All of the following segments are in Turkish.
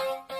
Thank you.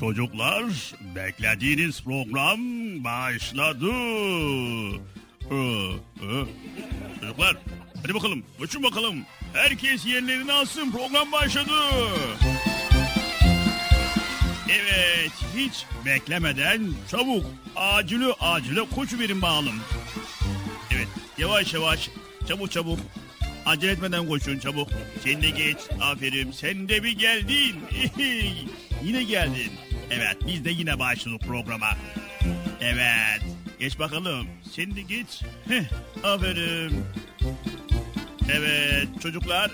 Çocuklar, beklediğiniz program başladı. Ee, e, Çocuklar, hadi bakalım, uçun bakalım. Herkes yerlerini alsın, program başladı. Evet, hiç beklemeden çabuk, acile acile koşu verin bakalım. Evet, yavaş yavaş, çabuk çabuk. Acele etmeden koşun çabuk. Sen de geç. Aferin. Sen de bir geldin. yine geldin. Evet biz de yine başladık programa. Evet. Geç bakalım. Sen de geç. Heh, aferin. Evet çocuklar.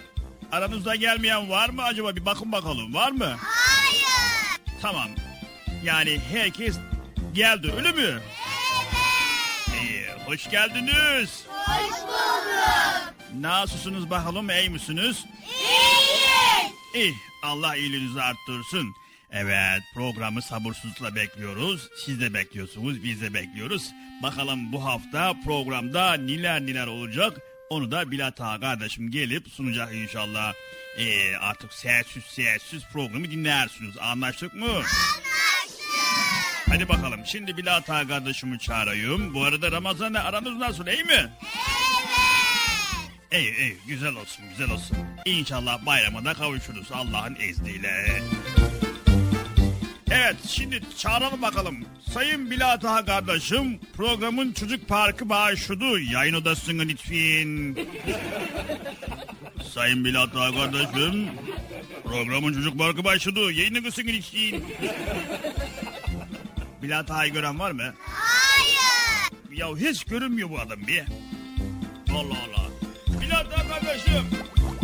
Aranızda gelmeyen var mı acaba? Bir bakın bakalım. Var mı? Hayır. Tamam. Yani herkes geldi öyle mi? Evet. İyi. Hoş geldiniz. Hoş bulduk. Nasılsınız bakalım iyi misiniz? İyiyiz. İyi Allah iyiliğinizi arttırsın. Evet programı sabırsızlıkla bekliyoruz. Siz de bekliyorsunuz biz de bekliyoruz. Bakalım bu hafta programda neler neler olacak. Onu da Bilat Ağa kardeşim gelip sunacak inşallah. Ee, artık sessiz sessiz programı dinlersiniz. Anlaştık mı? Hadi bakalım şimdi Bilat Ağa kardeşimi çağırayım. Bu arada Ramazan'la aranız nasıl iyi mi? İyi iyi güzel olsun güzel olsun. İnşallah bayrama da kavuşuruz Allah'ın izniyle. Evet şimdi çağıralım bakalım. Sayın Bilat Ağa kardeşim programın çocuk parkı başladı. Yayın odasına lütfen. Sayın Bilat Ağa kardeşim programın çocuk parkı başladı. Yayın odasına lütfen. Bilat Ağa'yı gören var mı? Hayır. Ya hiç görünmüyor bu adam bir. Allah Allah. Bilal da kardeşim.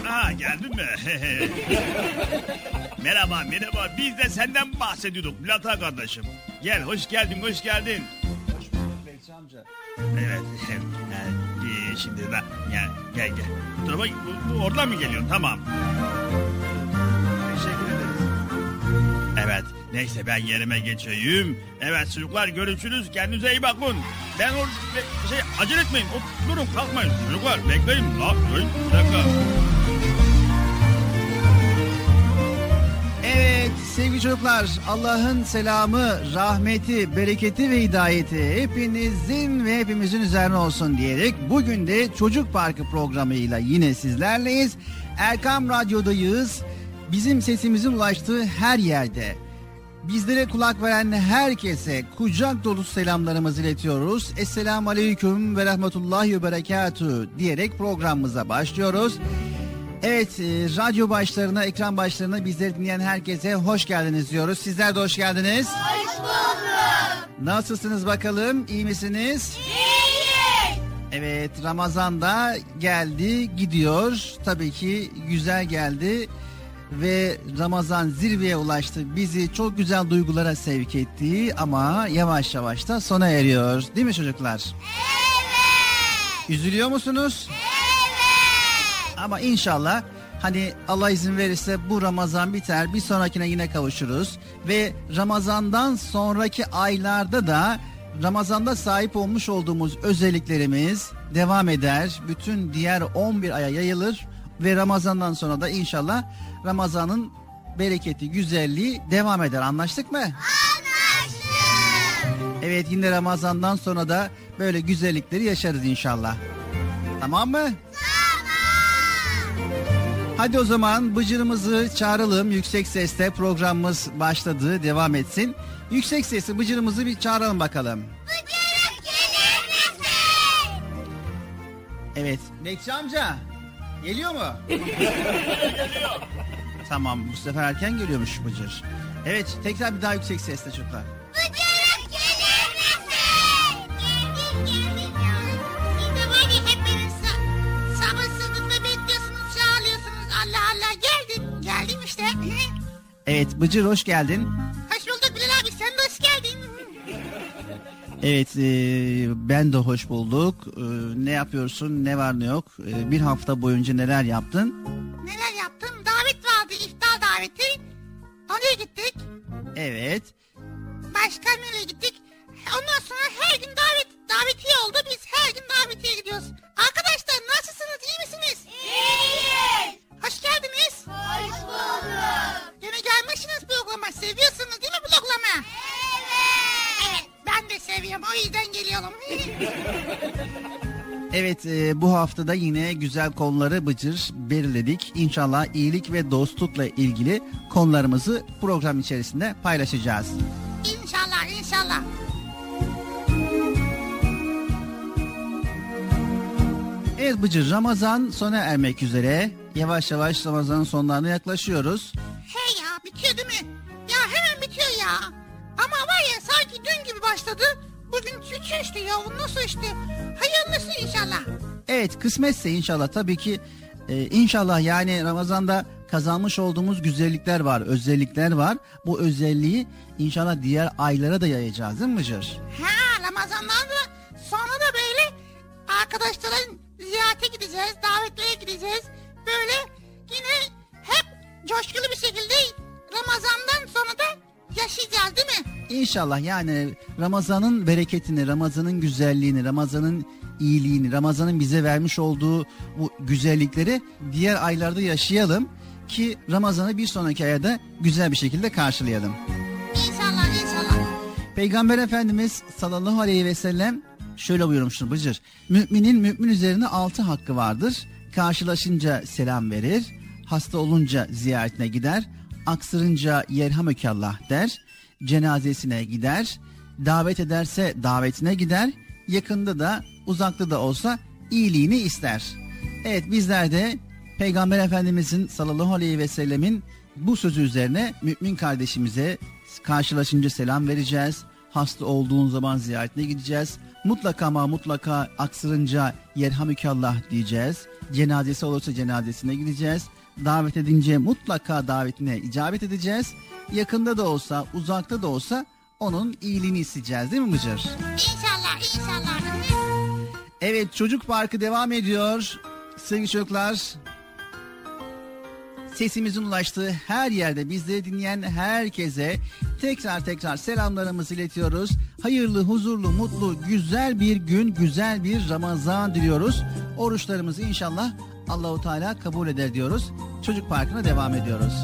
Aha geldin mi? merhaba merhaba biz de senden bahsediyorduk Ağa kardeşim. Gel hoş geldin hoş geldin. Bekçi amca. Evet. Yani, şimdi de gel gel gel. Dur bak bu, bu oradan mı geliyorsun tamam. Teşekkür ederiz. Evet neyse ben yerime geçeyim. Evet çocuklar görüşürüz kendinize iyi bakın. Ben or şey acele etmeyin. O, durun kalkmayın çocuklar bekleyin. La, bir dakika. Evet sevgili çocuklar Allah'ın selamı, rahmeti, bereketi ve hidayeti hepinizin ve hepimizin üzerine olsun diyerek bugün de Çocuk Parkı programıyla yine sizlerleyiz. Erkam Radyo'dayız. Bizim sesimizin ulaştığı her yerde. Bizlere kulak veren herkese kucak dolusu selamlarımızı iletiyoruz. Esselamu Aleyküm ve Rahmetullahi ve Berekatuhu diyerek programımıza başlıyoruz. Evet, e, radyo başlarına, ekran başlarına bizleri dinleyen herkese hoş geldiniz diyoruz. Sizler de hoş geldiniz. Hoş bulduk. Nasılsınız bakalım? İyi misiniz? İyi. Evet, Ramazan da geldi, gidiyor. Tabii ki güzel geldi ve Ramazan zirveye ulaştı. Bizi çok güzel duygulara sevk etti ama yavaş yavaş da sona eriyor. Değil mi çocuklar? Evet. Üzülüyor musunuz? Evet. Ama inşallah hani Allah izin verirse bu Ramazan biter bir sonrakine yine kavuşuruz. Ve Ramazandan sonraki aylarda da Ramazanda sahip olmuş olduğumuz özelliklerimiz devam eder. Bütün diğer 11 aya yayılır ve Ramazandan sonra da inşallah Ramazan'ın bereketi, güzelliği devam eder. Anlaştık mı? Anlaştık. Evet yine Ramazan'dan sonra da böyle güzellikleri yaşarız inşallah. Tamam mı? Hadi o zaman bıcırımızı çağıralım yüksek sesle programımız başladı devam etsin. Yüksek sesle bıcırımızı bir çağıralım bakalım. Bıcırık gelir misin? Evet Bekçi amca geliyor mu? tamam bu sefer erken geliyormuş Bıcır. Evet tekrar bir daha yüksek sesle çocuklar. Bıcırık Evet Bıcır hoş geldin. Hoş bulduk Bilal abi sen de hoş geldin. Evet e, ben de hoş bulduk. E, ne yapıyorsun ne var ne yok. E, bir hafta boyunca neler yaptın? Neler yaptım? Davet vardı, iftar daveti. Oraya gittik. Evet. Başka nereye gittik? Ondan sonra her gün davet davetiye oldu. Biz her gün davetiye gidiyoruz. Arkadaşlar nasılsınız? iyi misiniz? İyiyiz. Hoş geldiniz. Hoş bulduk. Gelmişsiniz programa. Seviyorsunuz değil mi programı? Evet. Evet. Ben de seviyorum. O yüzden geliyorum. Evet e, bu haftada yine güzel konuları Bıcır belirledik. İnşallah iyilik ve dostlukla ilgili konularımızı program içerisinde paylaşacağız. inşallah inşallah. Evet Bıcır Ramazan sona ermek üzere. Yavaş yavaş Ramazan'ın sonlarına yaklaşıyoruz. He ya bitiyor değil mi? Ya hemen bitiyor ya. Ama var ya sanki dün gibi başladı. Bugün üçü işte ya. Nasıl işte? Hayırlısı inşallah. Evet kısmetse inşallah tabii ki e, inşallah yani Ramazan'da kazanmış olduğumuz güzellikler var, özellikler var. Bu özelliği inşallah diğer aylara da yayacağız değil mi Bıcır? Ha Ramazan'dan da sonra da böyle arkadaşların ziyarete gideceğiz. Davetlere gideceğiz. Böyle yine hep coşkulu bir şekilde Ramazan'dan sonra da İnşallah yani Ramazan'ın bereketini, Ramazan'ın güzelliğini, Ramazan'ın iyiliğini, Ramazan'ın bize vermiş olduğu bu güzellikleri diğer aylarda yaşayalım ki Ramazan'ı bir sonraki ayda güzel bir şekilde karşılayalım. İnşallah inşallah. Peygamber Efendimiz sallallahu aleyhi ve sellem şöyle buyurmuştur Bıcır. Müminin mümin üzerine altı hakkı vardır. Karşılaşınca selam verir, hasta olunca ziyaretine gider, aksırınca yerhamükallah der, cenazesine gider, davet ederse davetine gider, yakında da uzakta da olsa iyiliğini ister. Evet bizler de Peygamber Efendimizin sallallahu aleyhi ve sellemin bu sözü üzerine mümin kardeşimize karşılaşınca selam vereceğiz. Hasta olduğun zaman ziyaretine gideceğiz. Mutlaka ama mutlaka aksırınca yerhamükallah diyeceğiz. Cenazesi olursa cenazesine gideceğiz. Davet edince mutlaka davetine icabet edeceğiz. Yakında da olsa uzakta da olsa onun iyiliğini isteyeceğiz değil mi Mıcır? İnşallah inşallah. Evet çocuk parkı devam ediyor. Sevgili çocuklar sesimizin ulaştığı her yerde bizleri dinleyen herkese tekrar tekrar selamlarımızı iletiyoruz. Hayırlı, huzurlu, mutlu, güzel bir gün, güzel bir Ramazan diliyoruz. Oruçlarımızı inşallah Allahu Teala kabul eder diyoruz. Çocuk Parkı'na devam ediyoruz.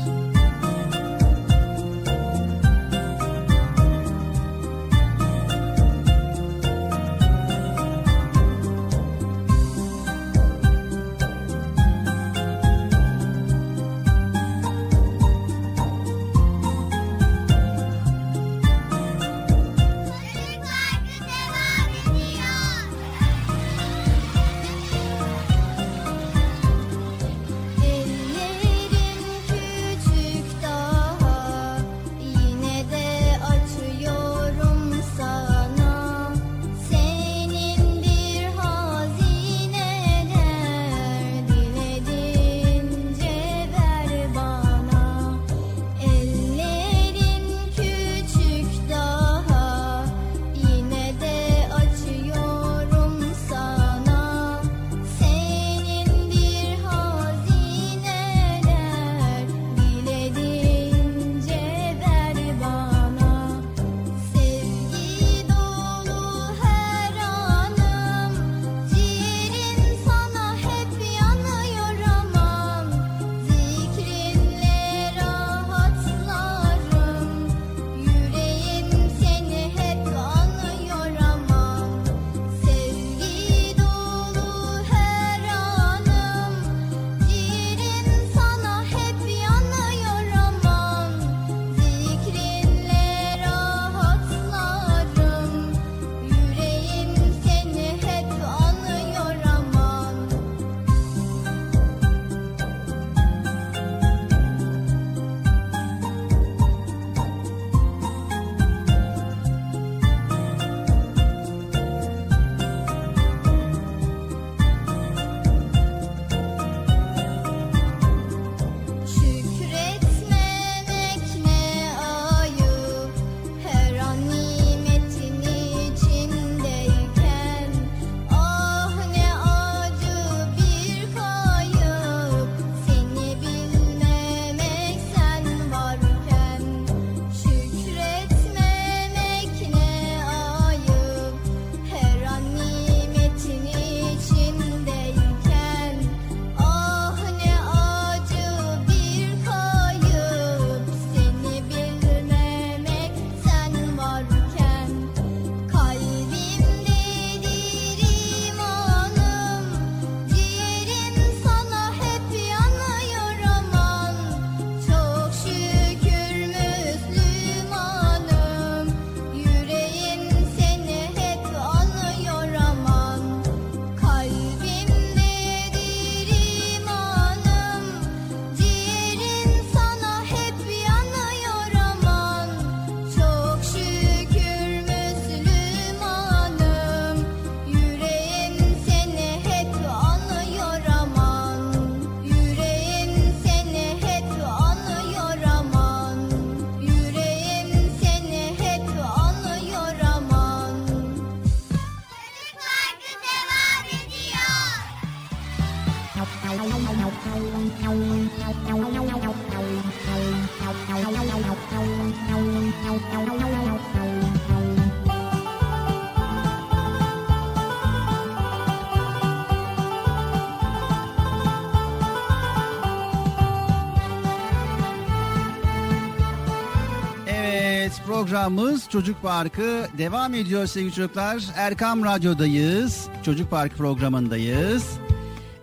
Programımız Çocuk Parkı devam ediyor sevgili çocuklar. Erkam Radyo'dayız. Çocuk Parkı programındayız.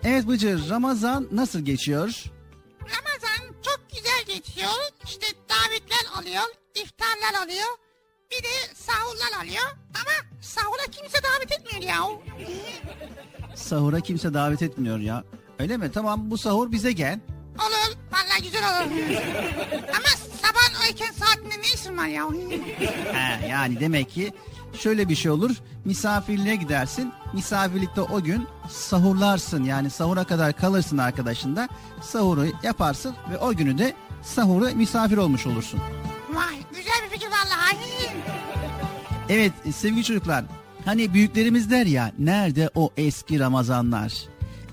Evet Bıcır Ramazan nasıl geçiyor? Ramazan çok güzel geçiyor. İşte davetler alıyor, iftarlar alıyor. Bir de sahurlar alıyor. Ama sahura kimse davet etmiyor ya. Sahura kimse davet etmiyor ya. Öyle mi? Tamam bu sahur bize gel. Olur. Vallahi güzel olur. Ama var ya? He, yani demek ki şöyle bir şey olur. Misafirliğe gidersin. Misafirlikte o gün sahurlarsın. Yani sahura kadar kalırsın arkadaşında. Sahuru yaparsın ve o günü de sahuru misafir olmuş olursun. Vay güzel bir fikir vallahi. Evet sevgili çocuklar. Hani büyüklerimiz der ya nerede o eski Ramazanlar?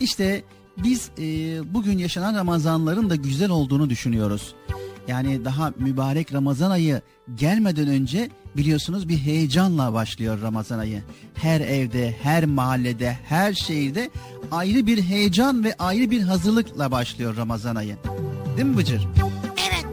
İşte biz e, bugün yaşanan Ramazanların da güzel olduğunu düşünüyoruz. Yani daha mübarek Ramazan ayı gelmeden önce biliyorsunuz bir heyecanla başlıyor Ramazan ayı. Her evde, her mahallede, her şehirde ayrı bir heyecan ve ayrı bir hazırlıkla başlıyor Ramazan ayı. Değil mi Bıcır? Evet.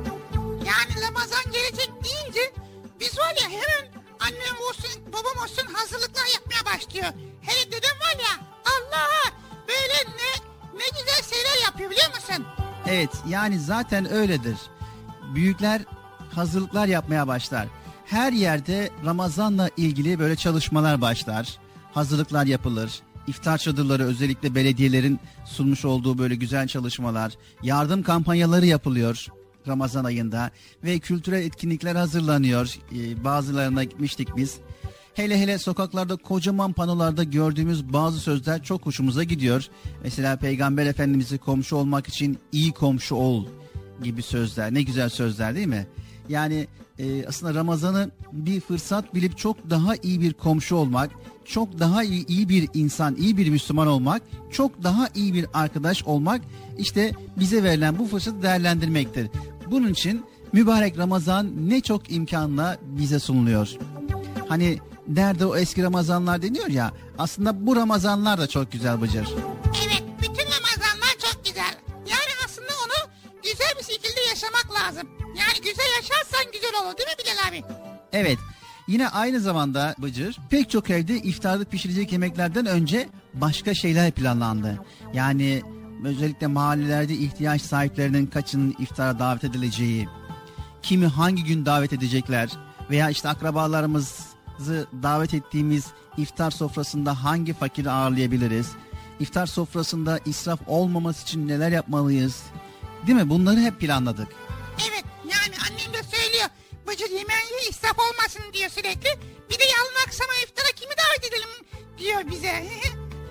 Yani Ramazan gelecek deyince biz var ya hemen annem olsun babam olsun hazırlıklar yapmaya başlıyor. Hele dedem var ya Allah böyle ne ne güzel şeyler yapıyor biliyor musun? Evet yani zaten öyledir. Büyükler hazırlıklar yapmaya başlar. Her yerde Ramazan'la ilgili böyle çalışmalar başlar. Hazırlıklar yapılır. İftar çadırları özellikle belediyelerin sunmuş olduğu böyle güzel çalışmalar, yardım kampanyaları yapılıyor Ramazan ayında ve kültürel etkinlikler hazırlanıyor. Ee, bazılarına gitmiştik biz. Hele hele sokaklarda kocaman panolarda gördüğümüz bazı sözler çok hoşumuza gidiyor. Mesela Peygamber Efendimiz'i komşu olmak için iyi komşu ol gibi sözler. Ne güzel sözler değil mi? Yani e, aslında Ramazan'ı bir fırsat bilip çok daha iyi bir komşu olmak, çok daha iyi, iyi bir insan, iyi bir Müslüman olmak, çok daha iyi bir arkadaş olmak işte bize verilen bu fırsatı değerlendirmektir. Bunun için mübarek Ramazan ne çok imkanla bize sunuluyor. Hani nerede o eski Ramazanlar deniyor ya aslında bu Ramazanlar da çok güzel Bıcır. Evet lazım. Yani güzel yaşarsan güzel olur değil mi Bilal abi? Evet. Yine aynı zamanda Bıcır pek çok evde iftarda pişirecek yemeklerden önce başka şeyler planlandı. Yani özellikle mahallelerde ihtiyaç sahiplerinin kaçının iftara davet edileceği, kimi hangi gün davet edecekler veya işte akrabalarımızı davet ettiğimiz iftar sofrasında hangi fakiri ağırlayabiliriz? İftar sofrasında israf olmaması için neler yapmalıyız? Değil mi? Bunları hep planladık. Evet yani annem de söylüyor. Bıcır yemeği israf olmasın diyor sürekli. Bir de yarın akşama iftara kimi davet edelim diyor bize.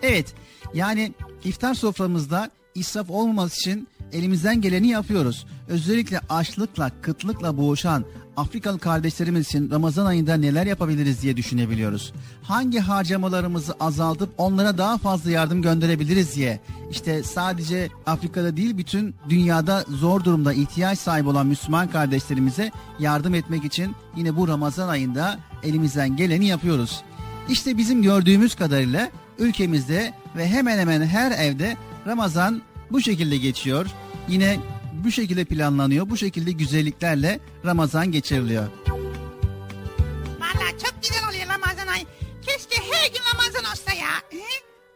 Evet yani iftar soframızda israf olmaması için elimizden geleni yapıyoruz. Özellikle açlıkla, kıtlıkla boğuşan Afrikalı kardeşlerimiz için Ramazan ayında neler yapabiliriz diye düşünebiliyoruz. Hangi harcamalarımızı azaltıp onlara daha fazla yardım gönderebiliriz diye. İşte sadece Afrika'da değil bütün dünyada zor durumda ihtiyaç sahibi olan Müslüman kardeşlerimize yardım etmek için yine bu Ramazan ayında elimizden geleni yapıyoruz. İşte bizim gördüğümüz kadarıyla ülkemizde ve hemen hemen her evde Ramazan bu şekilde geçiyor. Yine bu şekilde planlanıyor. Bu şekilde güzelliklerle Ramazan geçiriliyor. Valla çok güzel oluyor Ramazan ayı. Keşke her gün Ramazan olsa ya.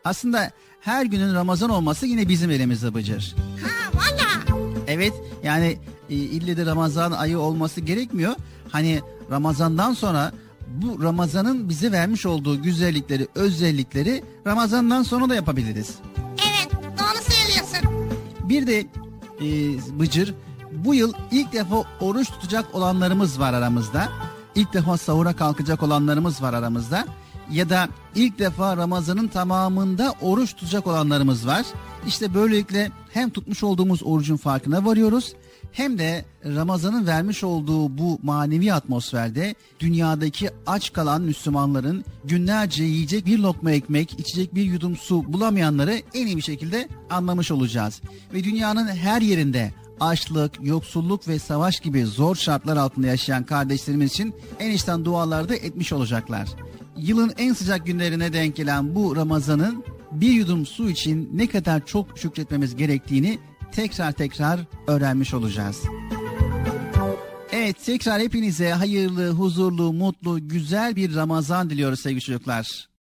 Aslında her günün Ramazan olması yine bizim elimizde Bıcır. Ha valla. Evet yani e, ille de Ramazan ayı olması gerekmiyor. Hani Ramazandan sonra bu Ramazan'ın bize vermiş olduğu güzellikleri, özellikleri Ramazan'dan sonra da yapabiliriz. Evet doğru söylüyorsun. Bir de e, Bıcır bu yıl ilk defa oruç tutacak olanlarımız var aramızda. İlk defa sahura kalkacak olanlarımız var aramızda. Ya da ilk defa Ramazan'ın tamamında oruç tutacak olanlarımız var. İşte böylelikle hem tutmuş olduğumuz orucun farkına varıyoruz hem de Ramazan'ın vermiş olduğu bu manevi atmosferde dünyadaki aç kalan Müslümanların günlerce yiyecek bir lokma ekmek, içecek bir yudum su bulamayanları en iyi bir şekilde anlamış olacağız. Ve dünyanın her yerinde açlık, yoksulluk ve savaş gibi zor şartlar altında yaşayan kardeşlerimiz için en içten dualarda etmiş olacaklar. Yılın en sıcak günlerine denk gelen bu Ramazan'ın bir yudum su için ne kadar çok şükretmemiz gerektiğini tekrar tekrar öğrenmiş olacağız. Evet tekrar hepinize hayırlı, huzurlu, mutlu, güzel bir Ramazan diliyoruz sevgili çocuklar.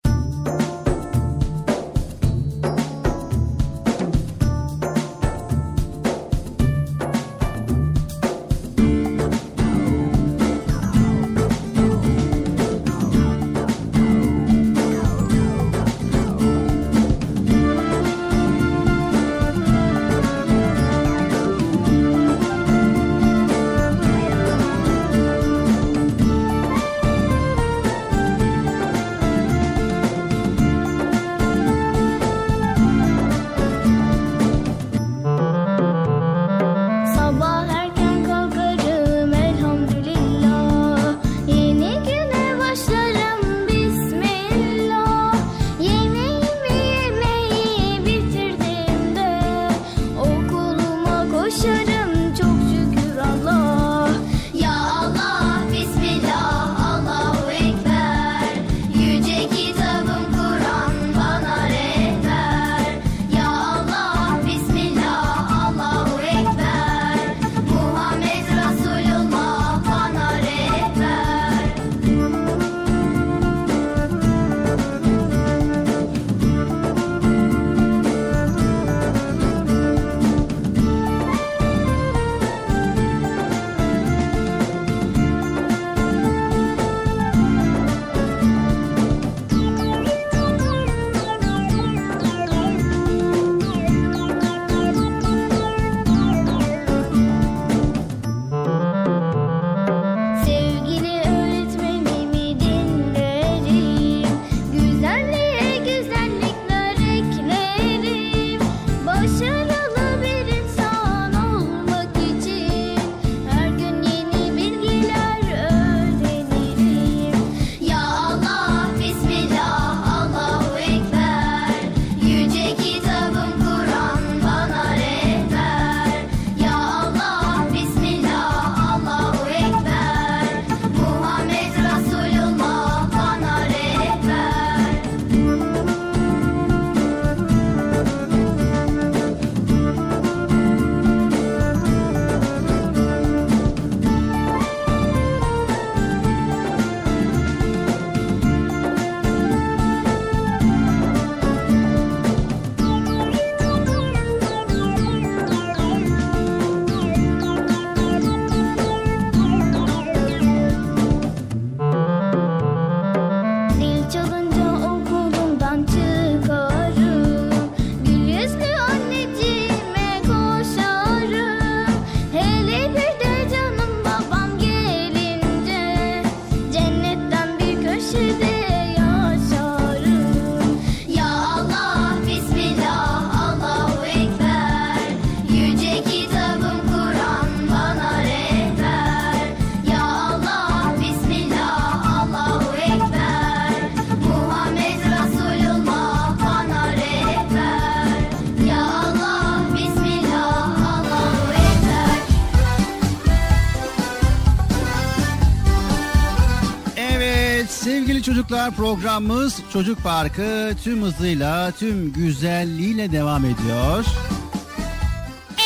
Çocuklar programımız Çocuk Parkı tüm hızıyla, tüm güzelliğiyle devam ediyor.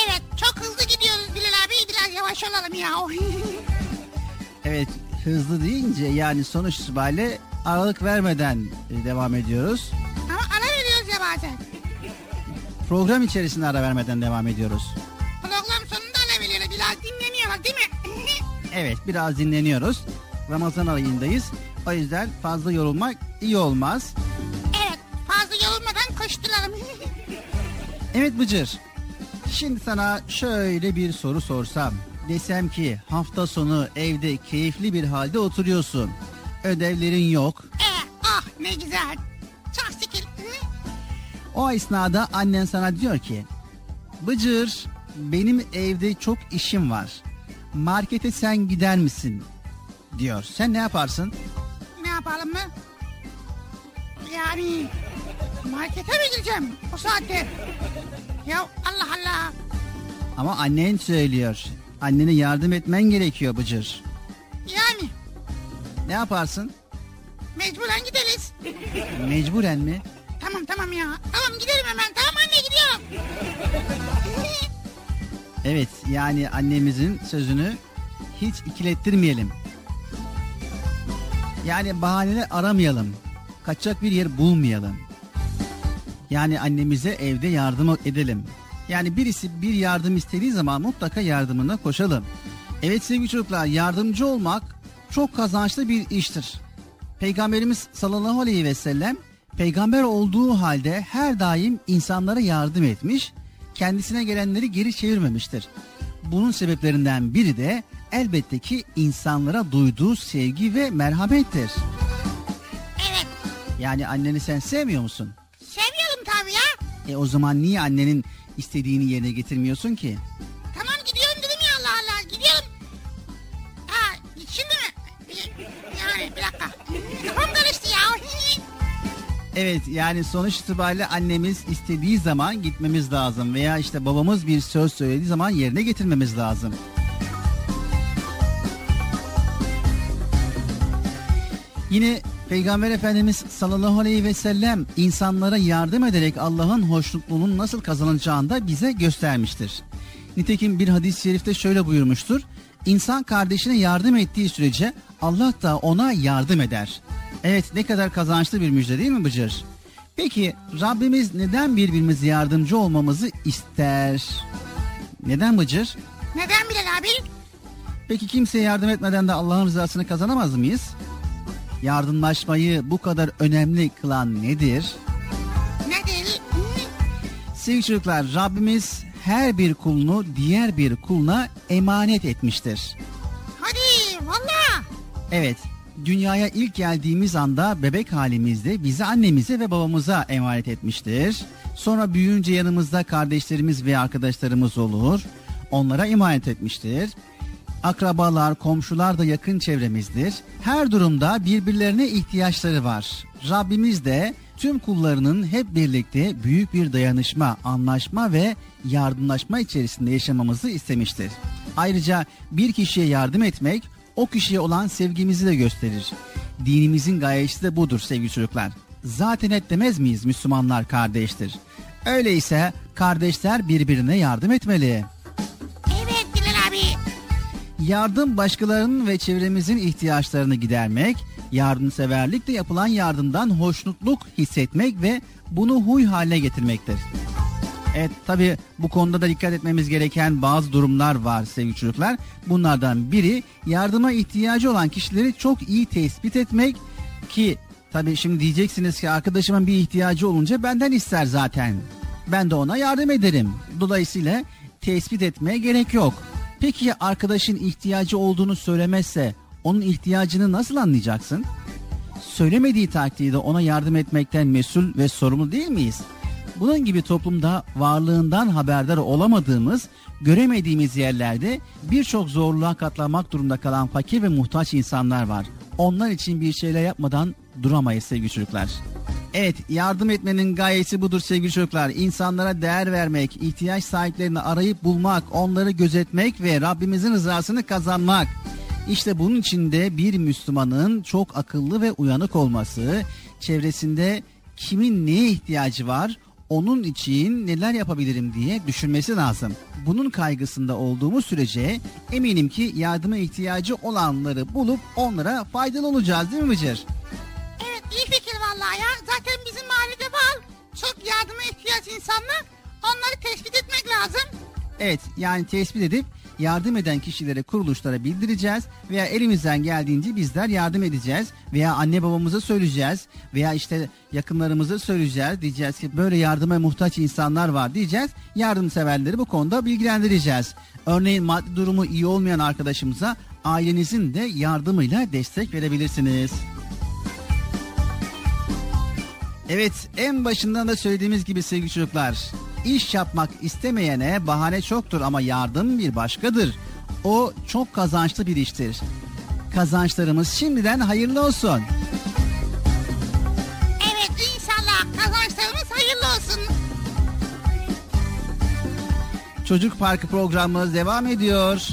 Evet, çok hızlı gidiyoruz Bilal abi. Biraz yavaş olalım ya. evet, hızlı deyince yani sonuç itibariyle aralık vermeden e, devam ediyoruz. Ama ara veriyoruz ya bazen. Program içerisinde ara vermeden devam ediyoruz. Program sonunda ara veriyoruz. Biraz dinleniyorlar değil mi? evet, biraz dinleniyoruz. Ramazan ayındayız. O yüzden fazla yorulmak iyi olmaz. Evet fazla yorulmadan koşturalım. evet Bıcır. Şimdi sana şöyle bir soru sorsam. Desem ki hafta sonu evde keyifli bir halde oturuyorsun. Ödevlerin yok. Ee, ah ne güzel. Çok şükür. O esnada annen sana diyor ki Bıcır benim evde çok işim var. Markete sen gider misin? diyor. Sen ne yaparsın? Mı? Yani markete mi gideceğim o saatte? Ya Allah Allah. Ama annen söylüyor. Annene yardım etmen gerekiyor Bıcır. Yani Ne yaparsın? mecburen gideriz. Mecburen mi? Tamam tamam ya. Tamam gidelim hemen. Tamam anne gidiyorum. Evet yani annemizin sözünü hiç ikilettirmeyelim. Yani bahaneler aramayalım. Kaçacak bir yer bulmayalım. Yani annemize evde yardım edelim. Yani birisi bir yardım istediği zaman mutlaka yardımına koşalım. Evet sevgili çocuklar yardımcı olmak çok kazançlı bir iştir. Peygamberimiz sallallahu aleyhi ve sellem peygamber olduğu halde her daim insanlara yardım etmiş, kendisine gelenleri geri çevirmemiştir. Bunun sebeplerinden biri de elbette ki insanlara duyduğu sevgi ve merhamettir. Evet. Yani anneni sen sevmiyor musun? Seviyorum tabii ya. E o zaman niye annenin istediğini yerine getirmiyorsun ki? Tamam gidiyorum dedim ya Allah Allah. Gidiyorum. Ha şimdi mi? Yani bir dakika. Kafam karıştı ya. Evet yani sonuç itibariyle annemiz istediği zaman gitmemiz lazım veya işte babamız bir söz söylediği zaman yerine getirmemiz lazım. Yine Peygamber Efendimiz sallallahu aleyhi ve sellem insanlara yardım ederek Allah'ın hoşnutluğunun nasıl kazanılacağını da bize göstermiştir. Nitekim bir hadis-i şerifte şöyle buyurmuştur. İnsan kardeşine yardım ettiği sürece Allah da ona yardım eder. Evet ne kadar kazançlı bir müjde değil mi Bıcır? Peki Rabbimiz neden birbirimize yardımcı olmamızı ister? Neden Bıcır? Neden Bilal abi? Peki kimseye yardım etmeden de Allah'ın rızasını kazanamaz mıyız? Yardımlaşmayı bu kadar önemli kılan nedir? Nedir? Sevgili çocuklar Rabbimiz her bir kulunu diğer bir kuluna emanet etmiştir. Hadi valla. Evet dünyaya ilk geldiğimiz anda bebek halimizde bizi annemize ve babamıza emanet etmiştir. Sonra büyüyünce yanımızda kardeşlerimiz ve arkadaşlarımız olur. Onlara emanet etmiştir. Akrabalar, komşular da yakın çevremizdir. Her durumda birbirlerine ihtiyaçları var. Rabbimiz de tüm kullarının hep birlikte büyük bir dayanışma, anlaşma ve yardımlaşma içerisinde yaşamamızı istemiştir. Ayrıca bir kişiye yardım etmek o kişiye olan sevgimizi de gösterir. Dinimizin gayesi de budur sevgili çocuklar. Zaten et demez miyiz Müslümanlar kardeştir. Öyleyse kardeşler birbirine yardım etmeli. Yardım başkalarının ve çevremizin ihtiyaçlarını gidermek, yardımseverlik de yapılan yardımdan hoşnutluk hissetmek ve bunu huy haline getirmektir. Evet tabi bu konuda da dikkat etmemiz gereken bazı durumlar var sevgili çocuklar. Bunlardan biri yardıma ihtiyacı olan kişileri çok iyi tespit etmek ki tabi şimdi diyeceksiniz ki arkadaşımın bir ihtiyacı olunca benden ister zaten. Ben de ona yardım ederim. Dolayısıyla tespit etmeye gerek yok. Peki ya arkadaşın ihtiyacı olduğunu söylemezse onun ihtiyacını nasıl anlayacaksın? Söylemediği takdirde ona yardım etmekten mesul ve sorumlu değil miyiz? Bunun gibi toplumda varlığından haberdar olamadığımız, göremediğimiz yerlerde birçok zorluğa katlanmak durumunda kalan fakir ve muhtaç insanlar var. Onlar için bir şeyler yapmadan duramayız sevgili çocuklar. Evet yardım etmenin gayesi budur sevgili çocuklar. İnsanlara değer vermek, ihtiyaç sahiplerini arayıp bulmak, onları gözetmek ve Rabbimizin rızasını kazanmak. İşte bunun için de bir Müslümanın çok akıllı ve uyanık olması, çevresinde kimin neye ihtiyacı var, onun için neler yapabilirim diye düşünmesi lazım. Bunun kaygısında olduğumuz sürece eminim ki yardıma ihtiyacı olanları bulup onlara faydalı olacağız değil mi Bıcır? İyi fikir vallahi ya. Zaten bizim mahallede var. Çok yardıma ihtiyaç insanlar. Onları tespit etmek lazım. Evet yani tespit edip yardım eden kişilere kuruluşlara bildireceğiz veya elimizden geldiğince bizler yardım edeceğiz veya anne babamıza söyleyeceğiz veya işte yakınlarımıza söyleyeceğiz diyeceğiz ki böyle yardıma muhtaç insanlar var diyeceğiz yardımseverleri bu konuda bilgilendireceğiz. Örneğin maddi durumu iyi olmayan arkadaşımıza ailenizin de yardımıyla destek verebilirsiniz. Evet en başından da söylediğimiz gibi sevgili çocuklar iş yapmak istemeyene bahane çoktur ama yardım bir başkadır. O çok kazançlı bir iştir. Kazançlarımız şimdiden hayırlı olsun. Evet inşallah kazançlarımız hayırlı olsun. Çocuk Parkı programımız devam ediyor.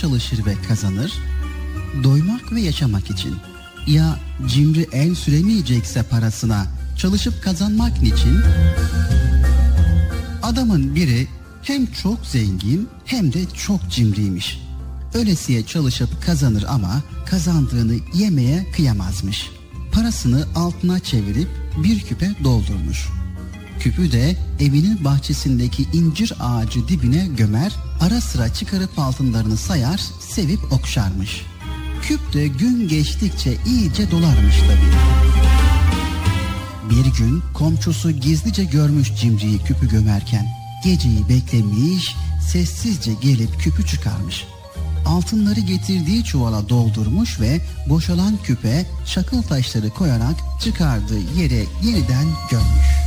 Çalışır ve kazanır? Doymak ve yaşamak için. Ya cimri el süremeyecekse parasına çalışıp kazanmak niçin? Adamın biri hem çok zengin hem de çok cimriymiş. Ölesiye çalışıp kazanır ama kazandığını yemeye kıyamazmış. Parasını altına çevirip bir küpe doldurmuş. Küpü de evinin bahçesindeki incir ağacı dibine gömer, ara sıra çıkarıp altınlarını sayar, sevip okşarmış. Küp de gün geçtikçe iyice dolarmış tabii. Bir gün komşusu gizlice görmüş cimriyi küpü gömerken. Geceyi beklemiş, sessizce gelip küpü çıkarmış. Altınları getirdiği çuvala doldurmuş ve boşalan küpe çakıl taşları koyarak çıkardığı yere yeniden gömmüş.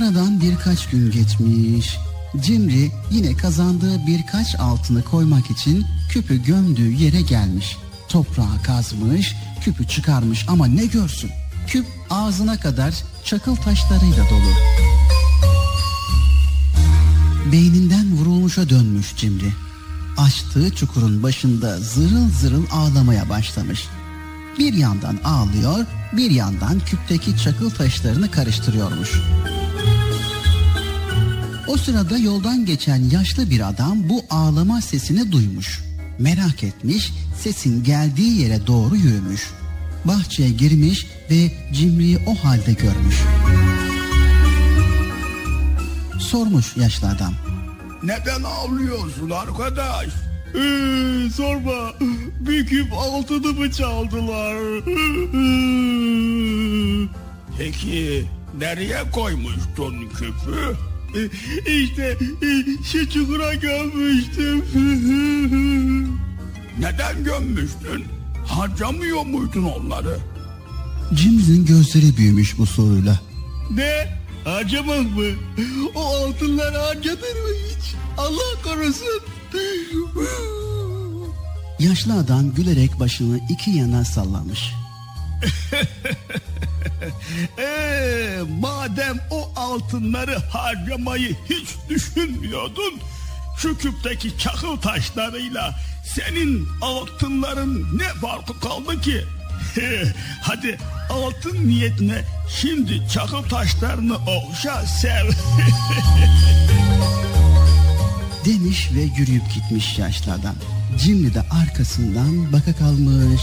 Aradan birkaç gün geçmiş. Cimri yine kazandığı birkaç altını koymak için küpü gömdüğü yere gelmiş. Toprağı kazmış, küpü çıkarmış ama ne görsün? Küp ağzına kadar çakıl taşlarıyla dolu. Beyninden vurulmuşa dönmüş Cimri. Açtığı çukurun başında zırıl zırıl ağlamaya başlamış. Bir yandan ağlıyor, bir yandan küpteki çakıl taşlarını karıştırıyormuş. O sırada yoldan geçen yaşlı bir adam bu ağlama sesini duymuş. Merak etmiş, sesin geldiği yere doğru yürümüş. Bahçeye girmiş ve Cimri'yi o halde görmüş. Sormuş yaşlı adam. Neden ağlıyorsun arkadaş? Ee, sorma. Bir küp altınımı çaldılar. Peki nereye koymuştun küpü? İşte şu çukura gömmüştüm. Neden gömmüştün? Harcamıyor muydun onları? Cimri'nin gözleri büyümüş bu soruyla. Ne? Harcamak mı? O altınlar harcanır mı hiç? Allah korusun. Yaşlı adam gülerek başını iki yana sallamış. ee, madem o altınları harcamayı hiç düşünmüyordun, şu küpteki çakıl taşlarıyla senin altınların ne farkı kaldı ki? Hadi altın niyetine şimdi çakıl taşlarını okşa sev. Demiş ve yürüyüp gitmiş yaşlı adam. Cimri de arkasından baka kalmış.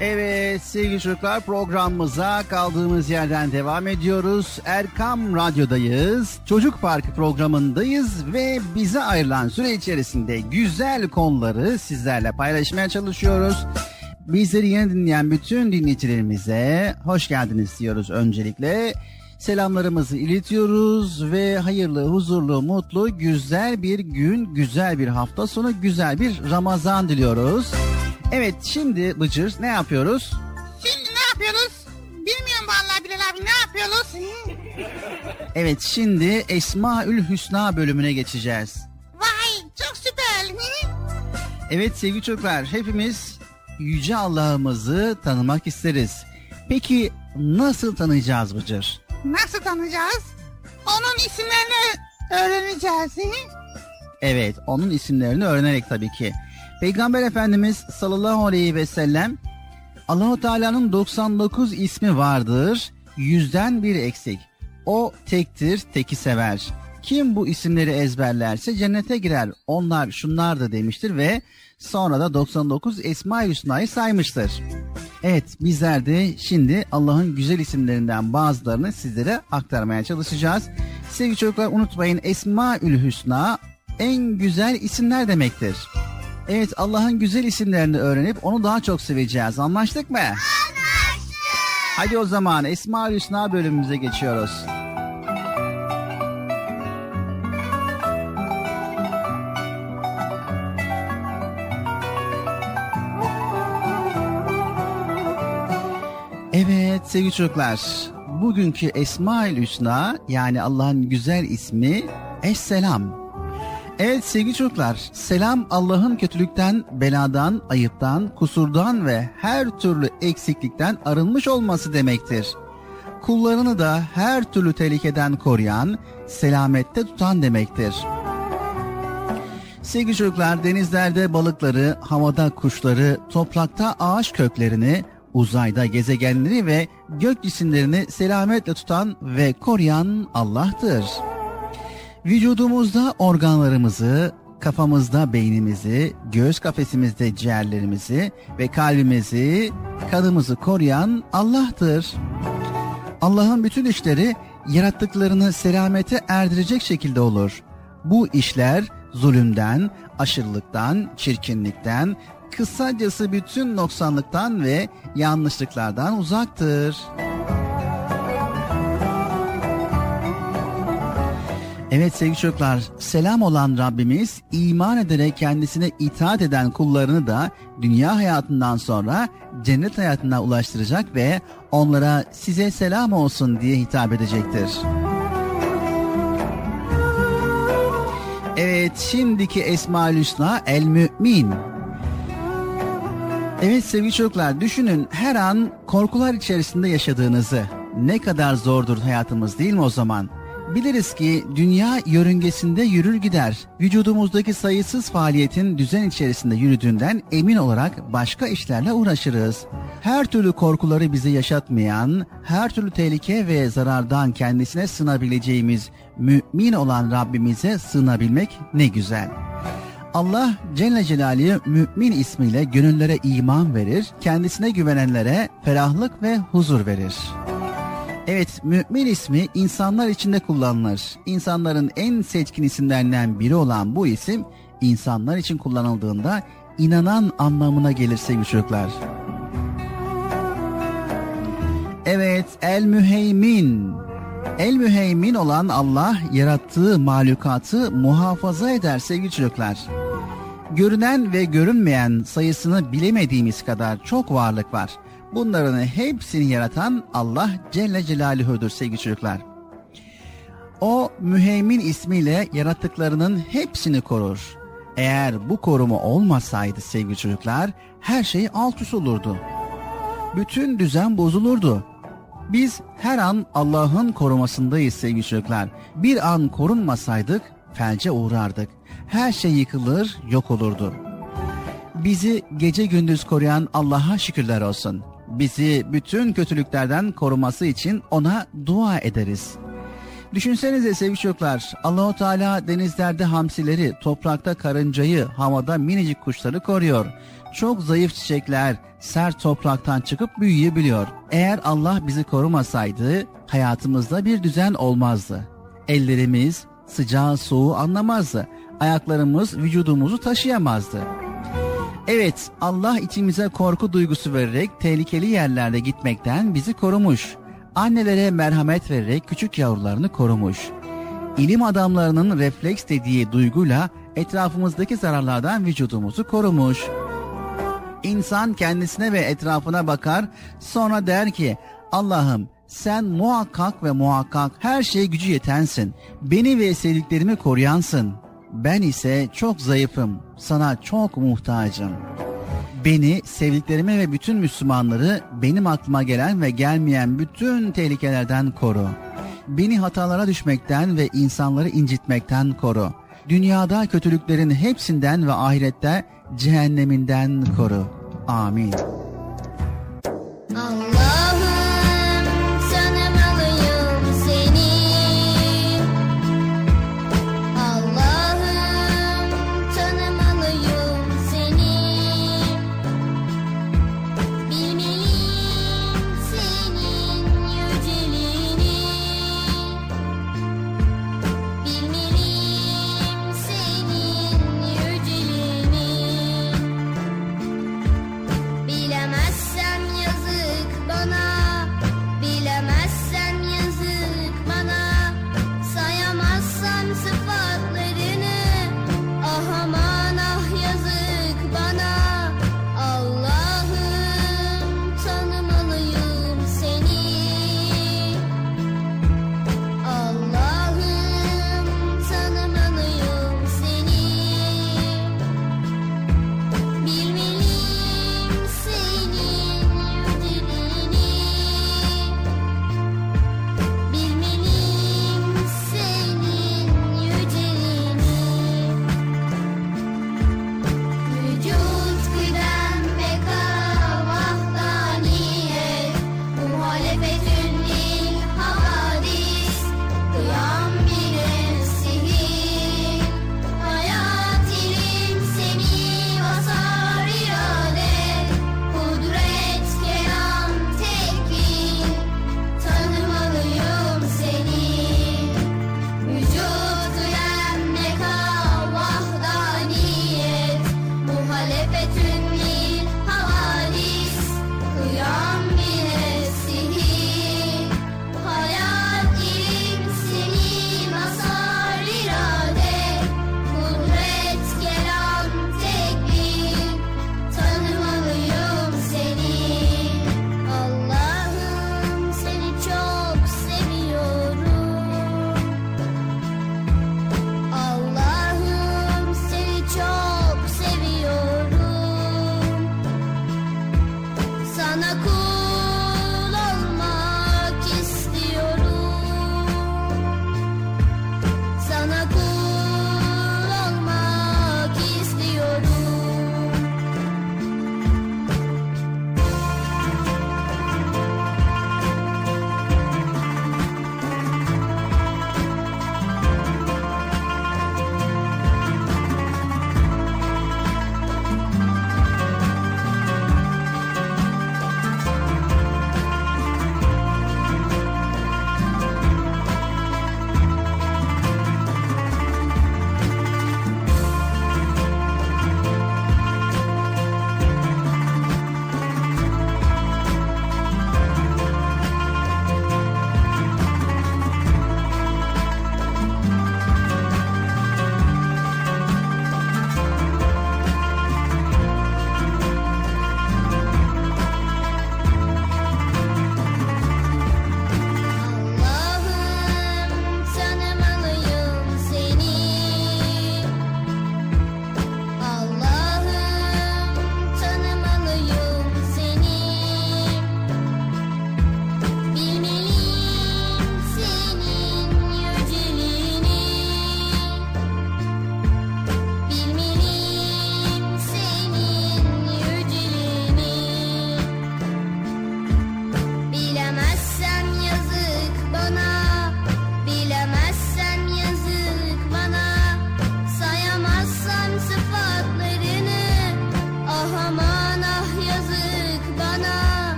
Evet sevgili çocuklar programımıza kaldığımız yerden devam ediyoruz. Erkam Radyo'dayız. Çocuk Parkı programındayız ve bize ayrılan süre içerisinde güzel konuları sizlerle paylaşmaya çalışıyoruz. Bizleri yeni dinleyen bütün dinleyicilerimize hoş geldiniz diyoruz öncelikle. Selamlarımızı iletiyoruz ve hayırlı, huzurlu, mutlu, güzel bir gün, güzel bir hafta sonu, güzel bir Ramazan diliyoruz. Evet şimdi Bıcır ne yapıyoruz? Şimdi ne yapıyoruz? Bilmiyorum vallahi Bilal abi ne yapıyoruz? Evet şimdi Esmaül Hüsna bölümüne geçeceğiz. Vay çok süper. Evet sevgili çocuklar hepimiz Yüce Allah'ımızı tanımak isteriz. Peki nasıl tanıyacağız Bıcır? Nasıl tanıyacağız? Onun isimlerini öğreneceğiz. Evet onun isimlerini öğrenerek tabii ki. Peygamber Efendimiz sallallahu aleyhi ve sellem Allahu Teala'nın 99 ismi vardır. Yüzden bir eksik. O tektir, teki sever. Kim bu isimleri ezberlerse cennete girer. Onlar şunlar da demiştir ve sonra da 99 Esma-i Hüsna'yı saymıştır. Evet bizler de şimdi Allah'ın güzel isimlerinden bazılarını sizlere aktarmaya çalışacağız. Sevgili çocuklar unutmayın Esma-ül Hüsna en güzel isimler demektir. Evet Allah'ın güzel isimlerini öğrenip onu daha çok seveceğiz. Anlaştık mı? Anlaştık. Hadi o zaman Esma Hüsna bölümümüze geçiyoruz. Evet sevgili çocuklar, bugünkü Esma-ül Hüsna yani Allah'ın güzel ismi Esselam. Evet sevgili çocuklar, selam Allah'ın kötülükten, beladan, ayıptan, kusurdan ve her türlü eksiklikten arınmış olması demektir. Kullarını da her türlü tehlikeden koruyan, selamette tutan demektir. Sevgili çocuklar, denizlerde balıkları, havada kuşları, toprakta ağaç köklerini, uzayda gezegenleri ve gök cisimlerini selametle tutan ve koruyan Allah'tır. Vücudumuzda organlarımızı, kafamızda beynimizi, göğüs kafesimizde ciğerlerimizi ve kalbimizi, kanımızı koruyan Allah'tır. Allah'ın bütün işleri yarattıklarını selamete erdirecek şekilde olur. Bu işler zulümden, aşırılıktan, çirkinlikten, kısacası bütün noksanlıktan ve yanlışlıklardan uzaktır. Evet sevgili çocuklar, selam olan Rabbimiz iman ederek kendisine itaat eden kullarını da dünya hayatından sonra cennet hayatına ulaştıracak ve onlara size selam olsun diye hitap edecektir. Evet şimdiki Esma-ül Hüsna El Mümin. Evet sevgili çocuklar düşünün her an korkular içerisinde yaşadığınızı. Ne kadar zordur hayatımız değil mi o zaman? Biliriz ki dünya yörüngesinde yürür gider. Vücudumuzdaki sayısız faaliyetin düzen içerisinde yürüdüğünden emin olarak başka işlerle uğraşırız. Her türlü korkuları bize yaşatmayan, her türlü tehlike ve zarardan kendisine sığınabileceğimiz mümin olan Rabbimize sığınabilmek ne güzel. Allah Celle Celaluhu mümin ismiyle gönüllere iman verir, kendisine güvenenlere ferahlık ve huzur verir. Evet, mümin ismi insanlar içinde kullanılır. İnsanların en seçkin isimlerinden biri olan bu isim, insanlar için kullanıldığında inanan anlamına gelir sevgili çocuklar. Evet, El Müheymin. El Müheymin olan Allah yarattığı mahlukatı muhafaza eder sevgili çocuklar. Görünen ve görünmeyen sayısını bilemediğimiz kadar çok varlık var. Bunların hepsini yaratan Allah Celle Celaluhu'dur sevgili çocuklar. O müheymin ismiyle yarattıklarının hepsini korur. Eğer bu koruma olmasaydı sevgili çocuklar her şey alt üst olurdu. Bütün düzen bozulurdu. Biz her an Allah'ın korumasındayız sevgili çocuklar. Bir an korunmasaydık felce uğrardık. Her şey yıkılır, yok olurdu. Bizi gece gündüz koruyan Allah'a şükürler olsun. Bizi bütün kötülüklerden koruması için ona dua ederiz. Düşünsenize sevgili çocuklar, Allahu Teala denizlerde hamsileri, toprakta karıncayı, havada minicik kuşları koruyor. Çok zayıf çiçekler sert topraktan çıkıp büyüyebiliyor. Eğer Allah bizi korumasaydı hayatımızda bir düzen olmazdı. Ellerimiz sıcağı soğuğu anlamazdı. Ayaklarımız vücudumuzu taşıyamazdı. Evet Allah içimize korku duygusu vererek tehlikeli yerlerde gitmekten bizi korumuş. Annelere merhamet vererek küçük yavrularını korumuş. İlim adamlarının refleks dediği duyguyla etrafımızdaki zararlardan vücudumuzu korumuş. İnsan kendisine ve etrafına bakar sonra der ki Allah'ım sen muhakkak ve muhakkak her şeye gücü yetensin. Beni ve sevdiklerimi koruyansın. Ben ise çok zayıfım. Sana çok muhtacım. Beni, sevdiklerimi ve bütün Müslümanları benim aklıma gelen ve gelmeyen bütün tehlikelerden koru. Beni hatalara düşmekten ve insanları incitmekten koru. Dünyada kötülüklerin hepsinden ve ahirette cehenneminden koru. Amin.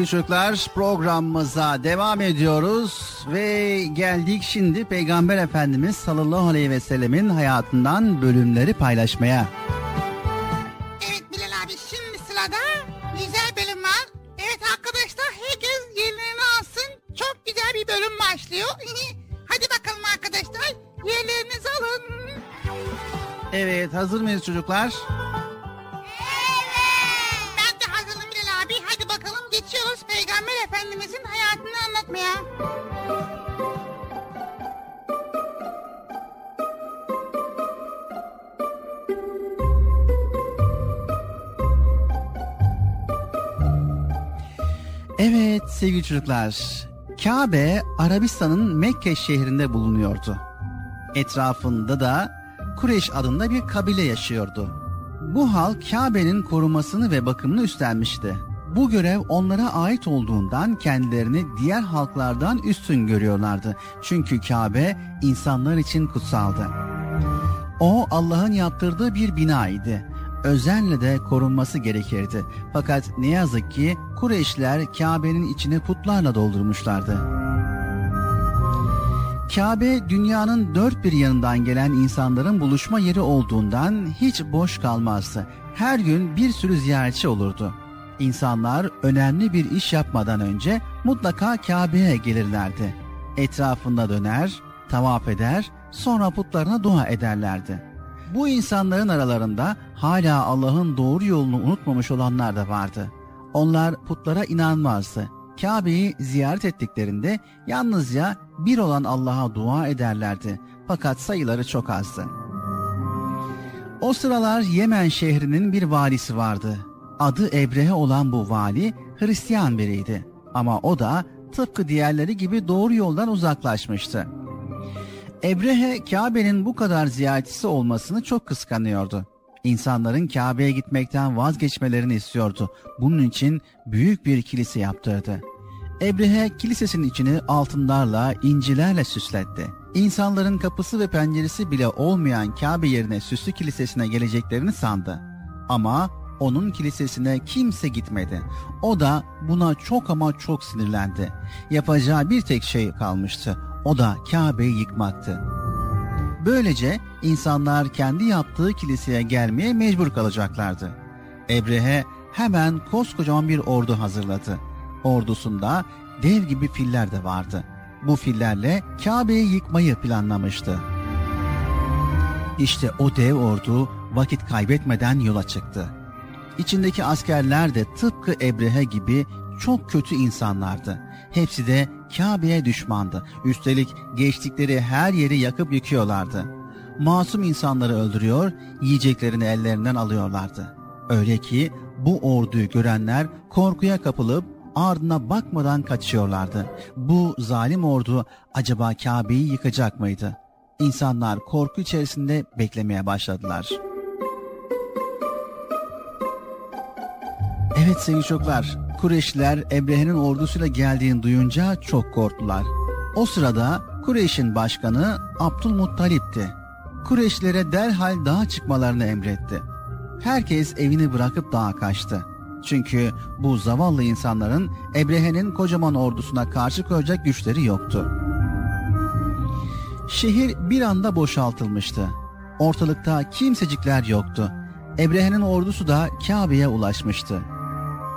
Sevgili çocuklar programımıza devam ediyoruz ve geldik şimdi Peygamber Efendimiz sallallahu aleyhi ve sellemin hayatından bölümleri paylaşmaya. Evet Bilal abi şimdi sırada güzel bölüm var. Evet arkadaşlar herkes yerlerini alsın. Çok güzel bir bölüm başlıyor. Hadi bakalım arkadaşlar yerlerinizi alın. Evet hazır mıyız çocuklar? Evet sevgili çocuklar. Kabe Arabistan'ın Mekke şehrinde bulunuyordu. Etrafında da Kureyş adında bir kabile yaşıyordu. Bu hal Kabe'nin korumasını ve bakımını üstlenmişti. Bu görev onlara ait olduğundan kendilerini diğer halklardan üstün görüyorlardı. Çünkü Kabe insanlar için kutsaldı. O Allah'ın yaptırdığı bir bina idi. Özenle de korunması gerekirdi. Fakat ne yazık ki Kureyşler Kabe'nin içini putlarla doldurmuşlardı. Kabe dünyanın dört bir yanından gelen insanların buluşma yeri olduğundan hiç boş kalmazdı. Her gün bir sürü ziyaretçi olurdu. İnsanlar önemli bir iş yapmadan önce mutlaka Kabe'ye gelirlerdi. Etrafında döner, tavaf eder, sonra putlarına dua ederlerdi. Bu insanların aralarında hala Allah'ın doğru yolunu unutmamış olanlar da vardı. Onlar putlara inanmazdı. Kabe'yi ziyaret ettiklerinde yalnızca bir olan Allah'a dua ederlerdi. Fakat sayıları çok azdı. O sıralar Yemen şehrinin bir valisi vardı. Adı Ebrehe olan bu vali Hristiyan biriydi. Ama o da tıpkı diğerleri gibi doğru yoldan uzaklaşmıştı. Ebrehe Kabe'nin bu kadar ziyaretçisi olmasını çok kıskanıyordu. İnsanların Kabe'ye gitmekten vazgeçmelerini istiyordu. Bunun için büyük bir kilise yaptırdı. Ebrehe kilisesinin içini altınlarla, incilerle süsletti. İnsanların kapısı ve penceresi bile olmayan Kabe yerine süslü kilisesine geleceklerini sandı. Ama onun kilisesine kimse gitmedi. O da buna çok ama çok sinirlendi. Yapacağı bir tek şey kalmıştı. O da Kabe'yi yıkmaktı. Böylece insanlar kendi yaptığı kiliseye gelmeye mecbur kalacaklardı. Ebrehe hemen koskocaman bir ordu hazırladı. Ordusunda dev gibi filler de vardı. Bu fillerle Kabe'yi yıkmayı planlamıştı. İşte o dev ordu vakit kaybetmeden yola çıktı. İçindeki askerler de tıpkı Ebrehe gibi çok kötü insanlardı. Hepsi de Kabe'ye düşmandı. Üstelik geçtikleri her yeri yakıp yıkıyorlardı. Masum insanları öldürüyor, yiyeceklerini ellerinden alıyorlardı. Öyle ki bu orduyu görenler korkuya kapılıp ardına bakmadan kaçıyorlardı. Bu zalim ordu acaba Kabe'yi yıkacak mıydı? İnsanlar korku içerisinde beklemeye başladılar. Evet sevgili çocuklar, Kureyşliler Ebrehe'nin ordusuyla geldiğini duyunca çok korktular. O sırada Kureyş'in başkanı Abdülmuttalip'ti. Kureyşlilere derhal dağa çıkmalarını emretti. Herkes evini bırakıp dağa kaçtı. Çünkü bu zavallı insanların Ebrehe'nin kocaman ordusuna karşı koyacak güçleri yoktu. Şehir bir anda boşaltılmıştı. Ortalıkta kimsecikler yoktu. Ebrehe'nin ordusu da Kabe'ye ulaşmıştı.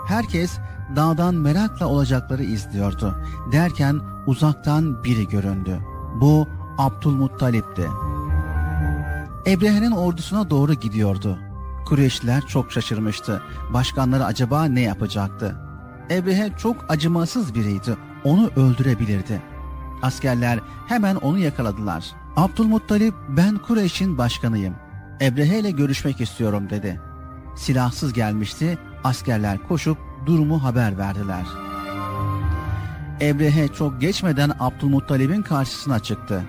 Herkes dağdan merakla olacakları izliyordu. Derken uzaktan biri göründü. Bu Abdülmuttalip'ti. Ebrehe'nin ordusuna doğru gidiyordu. Kureyşliler çok şaşırmıştı. Başkanları acaba ne yapacaktı? Ebrehe çok acımasız biriydi. Onu öldürebilirdi. Askerler hemen onu yakaladılar. Abdülmuttalip ben Kureyş'in başkanıyım. Ebrehe ile görüşmek istiyorum dedi. Silahsız gelmişti. Askerler koşup durumu haber verdiler. Ebrehe çok geçmeden Abdülmuttalip'in karşısına çıktı.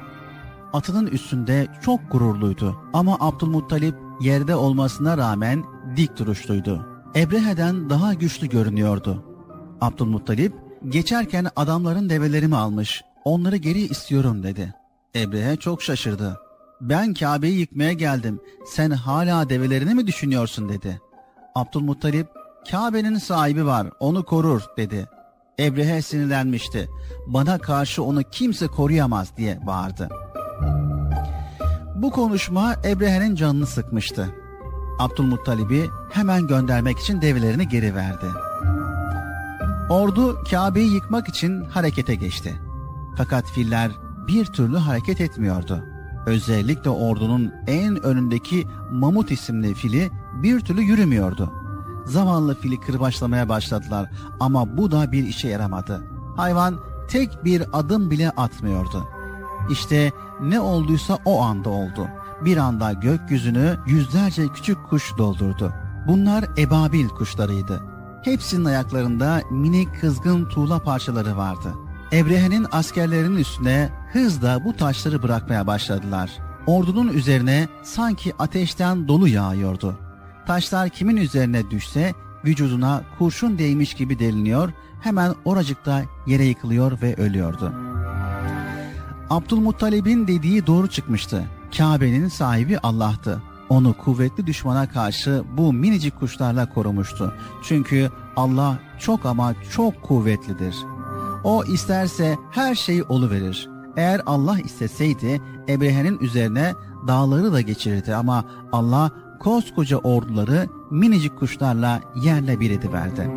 Atının üstünde çok gururluydu ama Abdülmuttalip yerde olmasına rağmen dik duruşluydu. Ebrehe'den daha güçlü görünüyordu. Abdülmuttalip geçerken adamların develerimi almış. Onları geri istiyorum dedi. Ebrehe çok şaşırdı. Ben Kabe'yi yıkmaya geldim. Sen hala develerini mi düşünüyorsun dedi. Abdülmuttalip Kabe'nin sahibi var onu korur dedi. Ebrehe sinirlenmişti. Bana karşı onu kimse koruyamaz diye bağırdı. Bu konuşma Ebrehe'nin canını sıkmıştı. Abdülmuttalib'i hemen göndermek için develerini geri verdi. Ordu Kabe'yi yıkmak için harekete geçti. Fakat filler bir türlü hareket etmiyordu. Özellikle ordunun en önündeki Mamut isimli fili bir türlü yürümüyordu. Zavallı fili kırbaçlamaya başladılar ama bu da bir işe yaramadı. Hayvan tek bir adım bile atmıyordu. İşte ne olduysa o anda oldu. Bir anda gökyüzünü yüzlerce küçük kuş doldurdu. Bunlar ebabil kuşlarıydı. Hepsinin ayaklarında minik kızgın tuğla parçaları vardı. Ebrehe'nin askerlerinin üstüne hızla bu taşları bırakmaya başladılar. Ordunun üzerine sanki ateşten dolu yağıyordu. Taşlar kimin üzerine düşse vücuduna kurşun değmiş gibi deliniyor, hemen oracıkta yere yıkılıyor ve ölüyordu. Abdülmuttalib'in dediği doğru çıkmıştı. Kabe'nin sahibi Allah'tı. Onu kuvvetli düşmana karşı bu minicik kuşlarla korumuştu. Çünkü Allah çok ama çok kuvvetlidir. O isterse her şeyi verir. Eğer Allah isteseydi Ebrehe'nin üzerine dağları da geçirirdi ama Allah koskoca orduları minicik kuşlarla yerle bir ediverdi.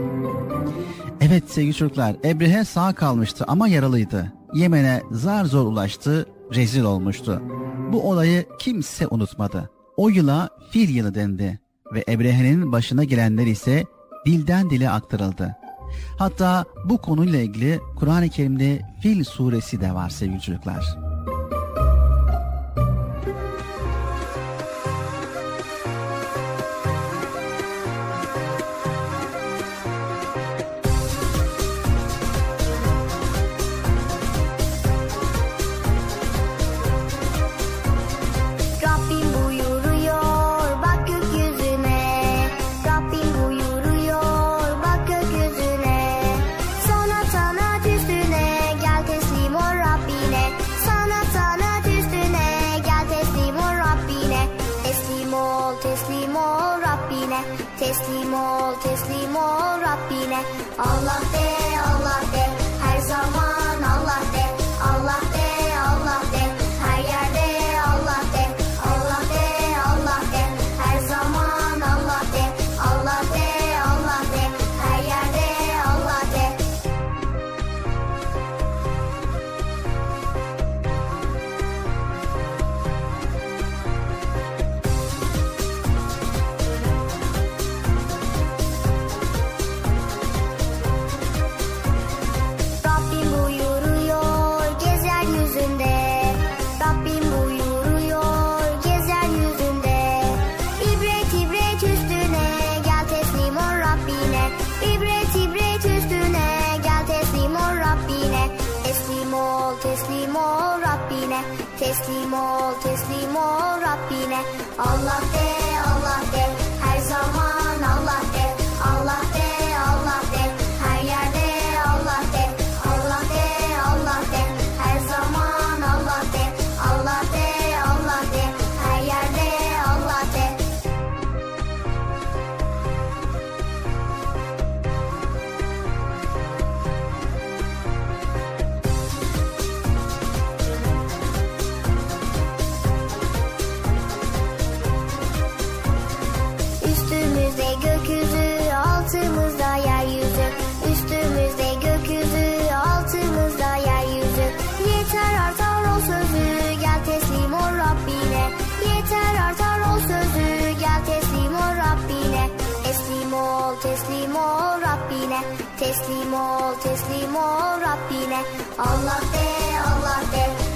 Evet sevgili çocuklar Ebrehe sağ kalmıştı ama yaralıydı. Yemen'e zar zor ulaştı, rezil olmuştu. Bu olayı kimse unutmadı. O yıla fil yılı dendi ve Ebrehe'nin başına gelenler ise dilden dile aktarıldı. Hatta bu konuyla ilgili Kur'an-ı Kerim'de Fil suresi de var sevgili çocuklar. teslim ol teslim ol Rabbine. Allah de Allah de.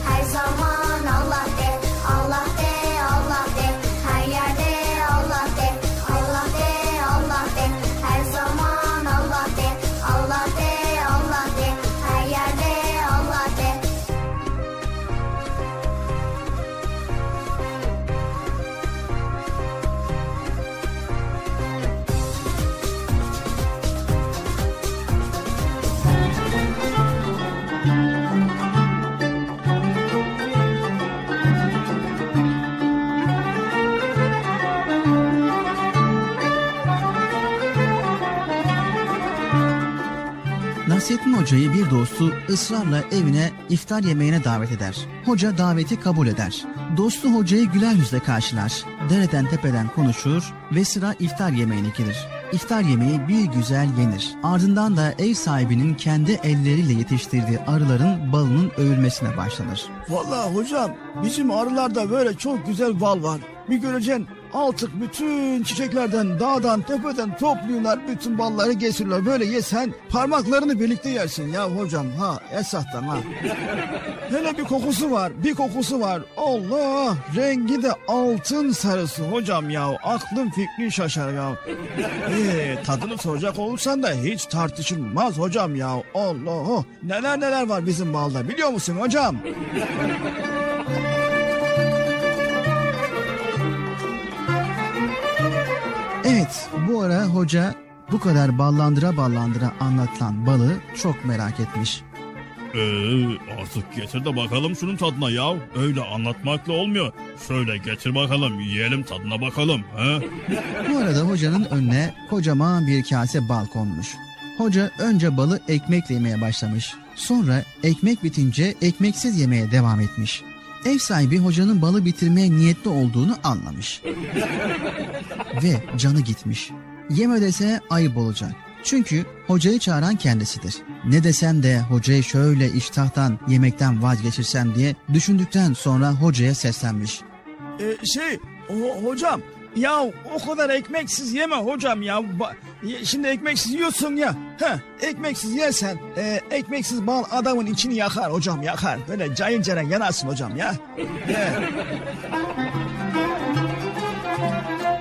Hocayı bir dostu ısrarla evine iftar yemeğine davet eder. Hoca daveti kabul eder. Dostu hocayı güler yüzle karşılar. Dereden tepeden konuşur ve sıra iftar yemeğine gelir. İftar yemeği bir güzel yenir. Ardından da ev sahibinin kendi elleriyle yetiştirdiği arıların balının övülmesine başlanır. Vallahi hocam bizim arılarda böyle çok güzel bal var. Bir göreceksin Altık bütün çiçeklerden, dağdan, tepeden topluyorlar. Bütün balları getiriyorlar. Böyle yesen parmaklarını birlikte yersin ya hocam. Ha esahtan ha. Hele bir kokusu var. Bir kokusu var. Allah rengi de altın sarısı hocam ya. Aklım fikrin şaşar ya. Ee, tadını soracak olursan da hiç tartışılmaz hocam ya. Allah neler neler var bizim balda biliyor musun hocam? Evet, bu ara hoca bu kadar ballandıra ballandıra anlatılan balı çok merak etmiş. Ee, artık getir de bakalım şunun tadına ya. Öyle anlatmakla olmuyor. Şöyle getir bakalım yiyelim tadına bakalım. He? Bu arada hocanın önüne kocaman bir kase bal konmuş. Hoca önce balı ekmekle yemeye başlamış. Sonra ekmek bitince ekmeksiz yemeye devam etmiş. Ev sahibi hocanın balı bitirmeye niyetli olduğunu anlamış. Ve canı gitmiş. Yeme dese ayıp olacak. Çünkü hocayı çağıran kendisidir. Ne desem de hocayı şöyle iştahtan yemekten vazgeçirsem diye düşündükten sonra hocaya seslenmiş. Ee, şey ho- hocam ya o kadar ekmeksiz yeme hocam ya. Ba- şimdi ekmeksiz yiyorsun ya. Heh, ekmeksiz yersen e, ekmeksiz bal adamın içini yakar hocam yakar. Böyle cayır cayır yanarsın hocam ya. He.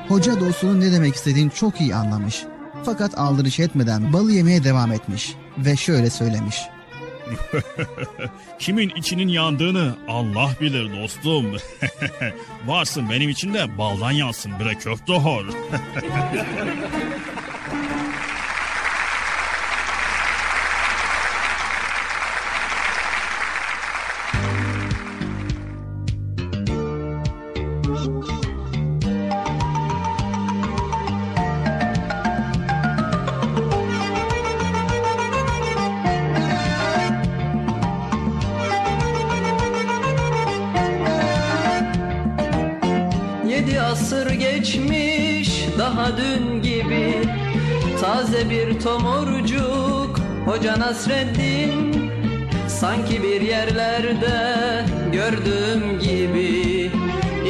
Hoca dostunun ne demek istediğini çok iyi anlamış. Fakat aldırış etmeden balı yemeye devam etmiş ve şöyle söylemiş. Kimin içinin yandığını Allah bilir dostum. Varsın benim için de baldan yansın bre köfte hor. Hoca Nasreddin Sanki bir yerlerde gördüğüm gibi.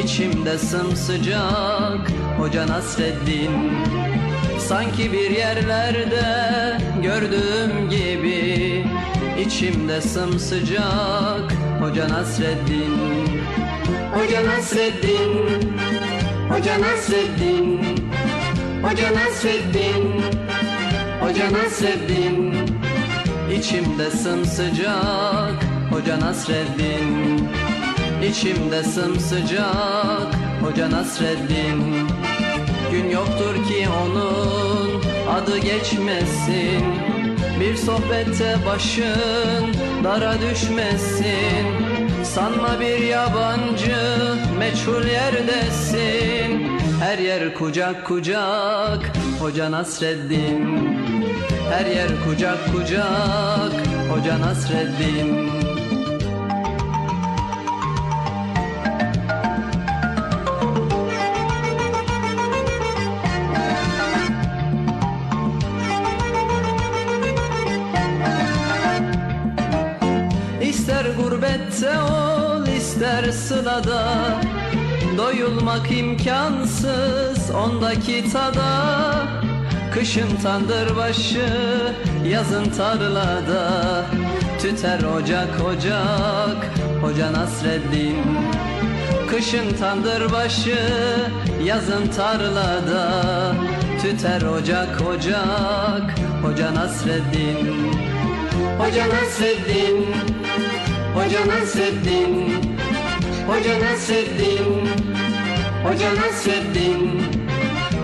İçimde sımsıcak Hoca Nasreddin Sanki bir yerlerde gördüğüm gibi. İçimde sımsıcak Hoca Nasreddin. Hoca Nasreddin Hoca Nasreddin Hoca Nasreddin Hoca Nasreddin İçimde sımsıcak Hoca Nasreddin. İçimde sımsıcak Hoca Nasreddin. Gün yoktur ki onun adı geçmesin. Bir sohbette başın dara düşmesin. Sanma bir yabancı meçhul yerdesin. Her yer kucak kucak Hoca Nasreddin Her yer kucak kucak Hoca Nasreddin. İster gurbette ol ister sılada Doyulmak imkansız ondaki tada Kışın tandır başı yazın tarlada. Tüter ocak ocak Hoca Nasreddin. Kışın tandır başı yazın tarlada. Tüter ocak ocak Hoca Nasreddin. Hoca Nasreddin Hoca Nasreddin. Hoca Nasreddin Hoca Nasreddin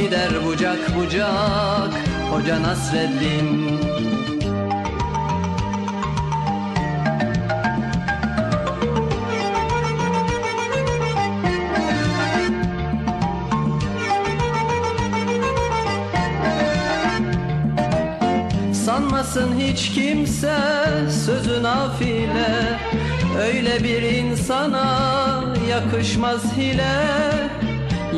Gider bucak bucak Hoca Nasreddin. Sanmasın hiç kimse sözü nafile. Öyle bir insana yakışmaz hile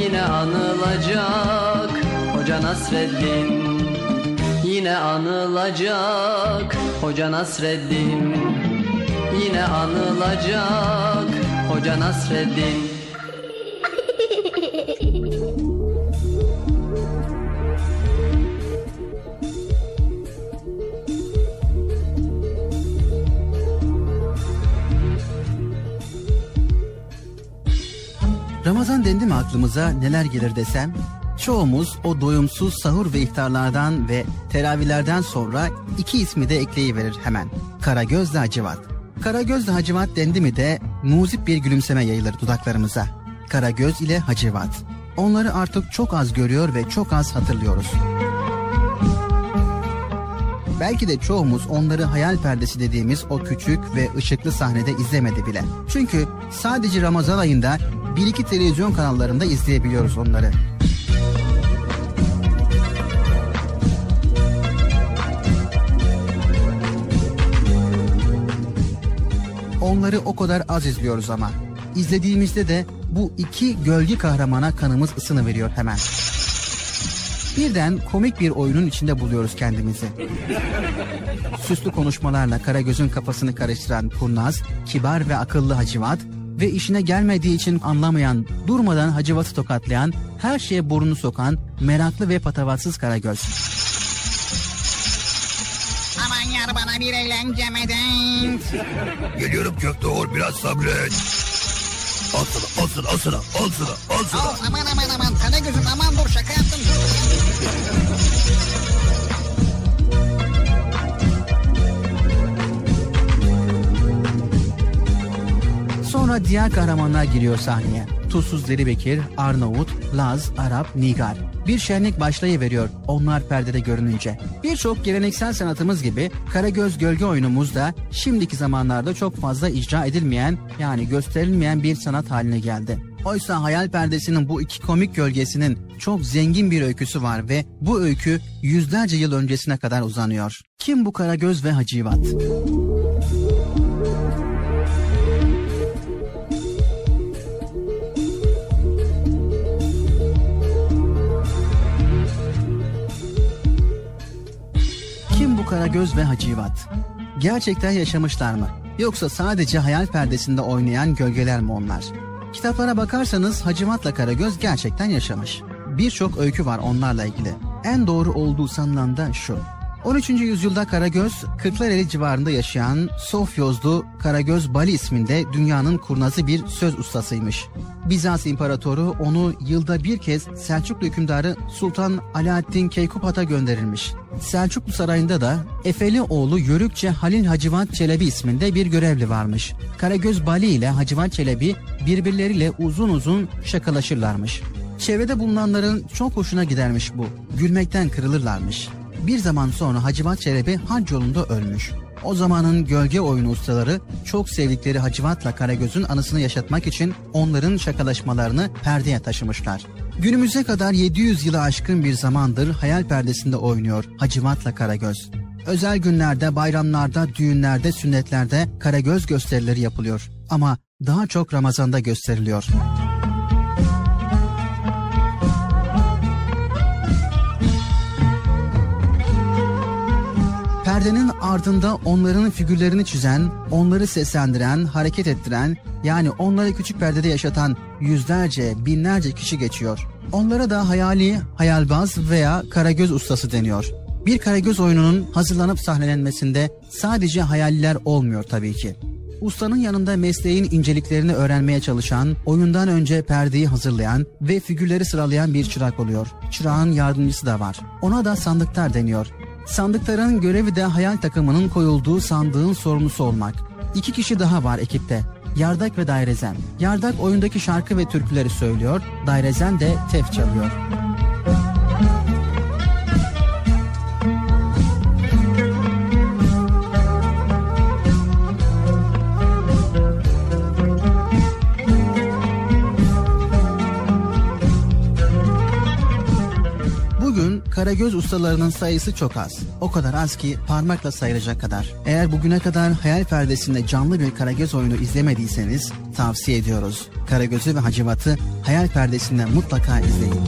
Yine anılacak Hoca Nasreddin. Yine anılacak Hoca Nasreddin. Yine anılacak Hoca Nasreddin Ramazan dendi mi aklımıza neler gelir desem? Çoğumuz o doyumsuz sahur ve iftarlardan ve teravihlerden sonra iki ismi de ekleyiverir hemen. Karagözle Hacivat. Karagözle Hacivat dendi mi de muzip bir gülümseme yayılır dudaklarımıza. Karagöz ile Hacivat. Onları artık çok az görüyor ve çok az hatırlıyoruz. Belki de çoğumuz onları hayal perdesi dediğimiz o küçük ve ışıklı sahnede izlemedi bile. Çünkü sadece Ramazan ayında bir iki televizyon kanallarında izleyebiliyoruz onları. Onları o kadar az izliyoruz ama. İzlediğimizde de bu iki gölge kahramana kanımız ısını veriyor hemen. Birden komik bir oyunun içinde buluyoruz kendimizi. Süslü konuşmalarla Karagöz'ün kafasını karıştıran kurnaz, kibar ve akıllı Hacivat ve işine gelmediği için anlamayan, durmadan Hacivat'ı tokatlayan, her şeye burnunu sokan, meraklı ve patavatsız Karagöz. Aman yar bana bir eğlence medet. Geliyorum Kökteoğul biraz sabret. Al sana, al sana, al sana, al sana, al sana. Of aman aman aman Karagöz'üm aman dur şaka yaptım. Sonra diğer kahramanlar giriyor sahneye. Tuzsuz Deli Bekir, Arnavut, Laz, Arap, Nigar. Bir şenlik başlayıveriyor onlar perdede görününce. Birçok geleneksel sanatımız gibi Karagöz gölge oyunumuz da şimdiki zamanlarda çok fazla icra edilmeyen yani gösterilmeyen bir sanat haline geldi. Oysa hayal perdesinin bu iki komik gölgesinin çok zengin bir öyküsü var ve bu öykü yüzlerce yıl öncesine kadar uzanıyor. Kim bu Karagöz ve Hacivat? Kim Karagöz ve Hacivat? Gerçekten yaşamışlar mı? Yoksa sadece hayal perdesinde oynayan gölgeler mi onlar? Kitaplara bakarsanız Hacivat'la Karagöz gerçekten yaşamış. Birçok öykü var onlarla ilgili. En doğru olduğu sanılan da şu. 13. yüzyılda Karagöz, Kırklareli civarında yaşayan Sofyozlu Karagöz Bali isminde dünyanın kurnazı bir söz ustasıymış. Bizans İmparatoru onu yılda bir kez Selçuklu hükümdarı Sultan Alaaddin Keykupat'a gönderilmiş. Selçuklu Sarayı'nda da Efeli oğlu Yörükçe Halil Hacivat Çelebi isminde bir görevli varmış. Karagöz Bali ile Hacivat Çelebi birbirleriyle uzun uzun şakalaşırlarmış. Çevrede bulunanların çok hoşuna gidermiş bu. Gülmekten kırılırlarmış. Bir zaman sonra Hacivat Çelebi hac yolunda ölmüş. O zamanın gölge oyunu ustaları çok sevdikleri Hacivat'la Karagöz'ün anısını yaşatmak için onların şakalaşmalarını perdeye taşımışlar. Günümüze kadar 700 yılı aşkın bir zamandır hayal perdesinde oynuyor Hacivat'la Karagöz. Özel günlerde, bayramlarda, düğünlerde, sünnetlerde Karagöz gösterileri yapılıyor. Ama daha çok Ramazan'da gösteriliyor. Perdenin ardında onların figürlerini çizen, onları seslendiren, hareket ettiren, yani onları küçük perdede yaşatan yüzlerce, binlerce kişi geçiyor. Onlara da hayali, hayalbaz veya karagöz ustası deniyor. Bir karagöz oyununun hazırlanıp sahnelenmesinde sadece hayaliler olmuyor tabii ki. Ustanın yanında mesleğin inceliklerini öğrenmeye çalışan, oyundan önce perdeyi hazırlayan ve figürleri sıralayan bir çırak oluyor. Çırağın yardımcısı da var. Ona da sandıklar deniyor. Sandıkların görevi de hayal takımının koyulduğu sandığın sorumlusu olmak. İki kişi daha var ekipte. Yardak ve Dairezen. Yardak oyundaki şarkı ve türküleri söylüyor, Dairezen de tef çalıyor. Karagöz ustalarının sayısı çok az. O kadar az ki parmakla sayılacak kadar. Eğer bugüne kadar hayal perdesinde canlı bir Karagöz oyunu izlemediyseniz tavsiye ediyoruz. Karagöz'ü ve Hacivat'ı hayal perdesinde mutlaka izleyin.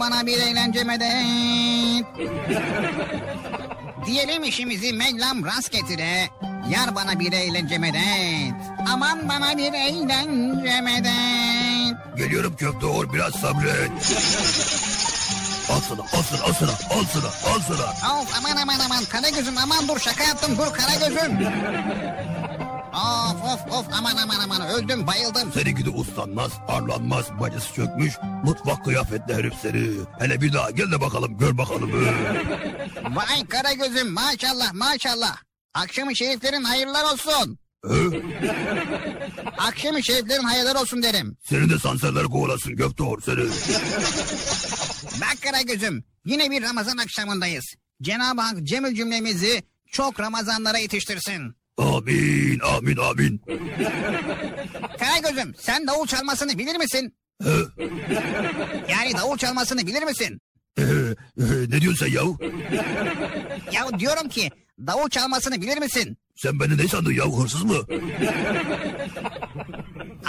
Bana bir eğlence medet. Diyelim işimizi Mevlam rast getire. Yar bana bir eğlence medet. Aman bana bir eğlence medet. Geliyorum köfte or biraz sabret. Al sana al sana al sana al sana al sana. Of aman aman aman Karagöz'üm aman dur şaka yaptım dur Karagöz'üm. Of of of aman aman aman öldüm bayıldım. Seninki de uslanmaz arlanmaz bacısı çökmüş. Mutfak kıyafetli herif seni. Hele bir daha gel de bakalım gör bakalım. Vay Karagöz'üm maşallah maşallah. Akşamı şeriflerin hayırlar olsun. He? Akşamı şeriflerin hayırlar olsun derim. Senin de sanserler kovalasın or seni. Bak Karagöz'üm yine bir Ramazan akşamındayız. Cenab-ı Hak cemil cümlemizi çok Ramazanlara yetiştirsin. Amin amin amin. Karagöz'üm sen davul çalmasını bilir misin? Yani davul çalmasını bilir misin? Ee, e, ne diyorsun sen yahu? Ya diyorum ki davul çalmasını bilir misin? Sen beni ne sandın yahu hırsız mı?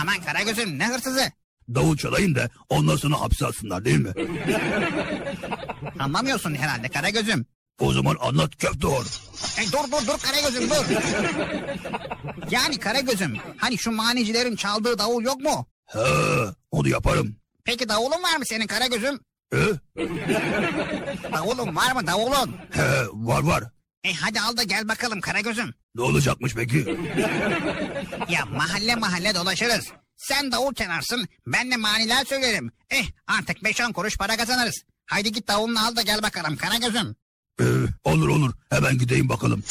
Aman Karagöz'üm ne hırsızı? Davul çalayım da ondan sonra hapse atsınlar değil mi? Anlamıyorsun herhalde Karagöz'üm. O zaman anlat köfte or. E, dur dur dur Karagöz'üm dur. Yani Karagöz'üm hani şu manicilerin çaldığı davul yok mu? He, onu yaparım. Peki davulun var mı senin Karagöz'üm? He? Davulun var mı davulun? He, var var. E hadi al da gel bakalım Karagöz'üm. Ne olacakmış peki? Ya mahalle mahalle dolaşırız. Sen davul çalarsın ben de maniler söylerim. Eh artık 5-10 kuruş para kazanırız. Haydi git davulunu al da gel bakalım Karagöz'üm. Ee, olur olur hemen gideyim bakalım.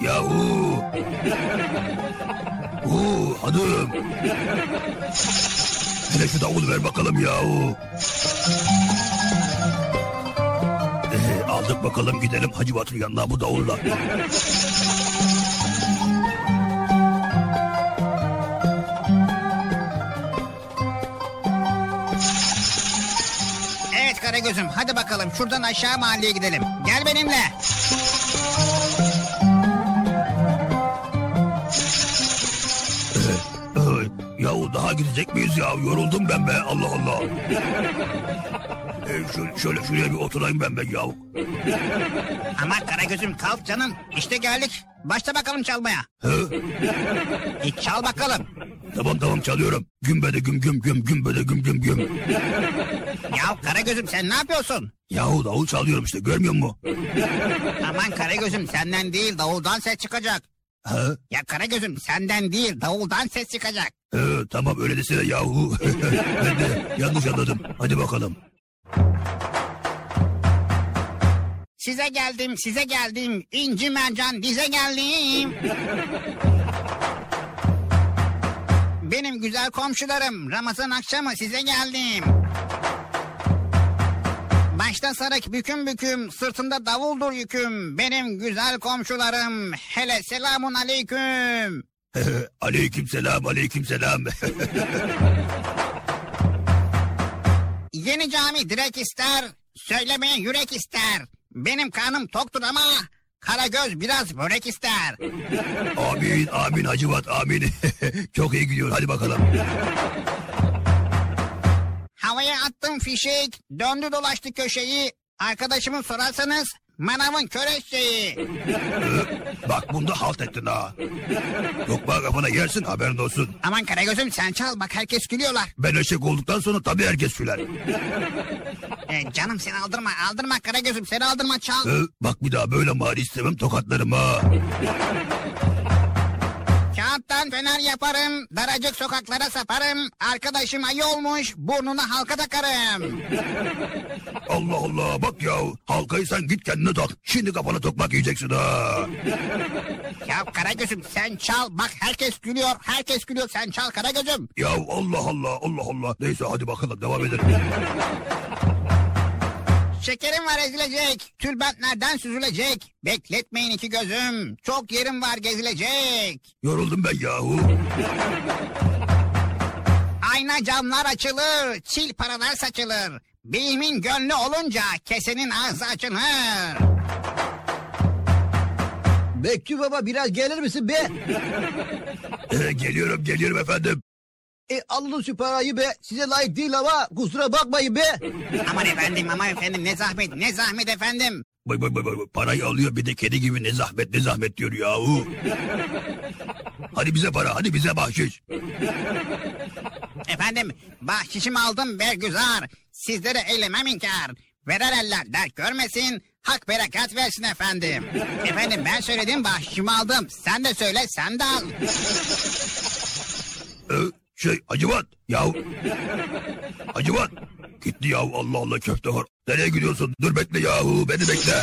Yahu. Oo, hanım. Hele şu davulu ver bakalım yahu. Aldık bakalım gidelim Hacı Batır yanına bu davulla. Evet Karagöz'üm hadi bakalım şuradan aşağı mahalleye gidelim. Gel benimle. Yahu daha gidecek miyiz ya? Yoruldum ben be Allah Allah. E, şöyle, şöyle şuraya bir oturayım ben be yahu. Ama Karagöz'üm kalk canım. İşte geldik. Başla bakalım çalmaya. Hı? İç çal bakalım. Tamam tamam çalıyorum. Gümbede güm güm güm gümbede güm güm güm. Ya Karagöz'üm sen ne yapıyorsun? Yahu davul çalıyorum işte görmüyor musun? Aman Karagöz'üm senden değil davuldan ses çıkacak. Ha? Ya Karagöz'üm senden değil davuldan ses çıkacak. Ee, tamam öyle desene yahu. ben de yanlış anladım. Hadi bakalım. Size geldim size geldim inci mercan dize geldim. Benim güzel komşularım Ramazan akşamı size geldim. Başta sarık büküm büküm sırtımda davuldur yüküm. Benim güzel komşularım hele selamun aleyküm. aleyküm selam aleyküm selam. Yeni cami direk ister, söylemeye yürek ister. Benim karnım toktur ama Karagöz biraz börek ister. amin amin Hacıvat amin. Çok iyi gidiyor hadi bakalım. Havaya attım fişek, döndü dolaştı köşeyi. Arkadaşımı sorarsanız manavın kör eşeği. Bak bunda halt ettin ha. Lokma kafana yersin haberin olsun. Aman Karagöz'üm sen çal bak herkes gülüyorlar. Ben eşek olduktan sonra tabii herkes süler. E, canım seni aldırma aldırma Karagöz'üm seni aldırma çal. Ee, bak bir daha böyle mari istemem tokatlarım ha. Kağıttan fener yaparım, daracık sokaklara saparım. Arkadaşım ayı olmuş, burnuna halka takarım. Allah Allah bak ya halkayı sen git kendine tak. Şimdi kafana tokmak yiyeceksin ha. Ya Karagöz'üm sen çal, bak herkes gülüyor, herkes gülüyor, sen çal Karagöz'üm. Ya Allah Allah Allah Allah. Neyse hadi bakalım devam edelim. Şekerim var ezilecek, tülbentlerden süzülecek. Bekletmeyin iki gözüm, çok yerim var gezilecek. Yoruldum ben yahu. Ayna camlar açılır, çil paralar saçılır. Beyimin gönlü olunca kesenin ağzı açılır. Bekçi baba biraz gelir misin be? Ee, geliyorum geliyorum efendim. E alın şu parayı be. Size layık değil ama kusura bakmayın be. Aman efendim, aman efendim ne zahmet, ne zahmet efendim. Bay bay bay bay. Parayı alıyor bir de kedi gibi ne zahmet ne zahmet diyor yahu. hadi bize para hadi bize bahşiş. Efendim, bahşişimi aldım Bergüzar. Sizlere eylemem inkar. Veren eller dert görmesin, hak berekat versin efendim. efendim ben söyledim bahşişimi aldım. Sen de söyle, sen de al. Şey Acıvat yahu. Acıvat. Gitti yahu Allah Allah köfte var. Nereye gidiyorsun? Dur bekle yahu beni bekle.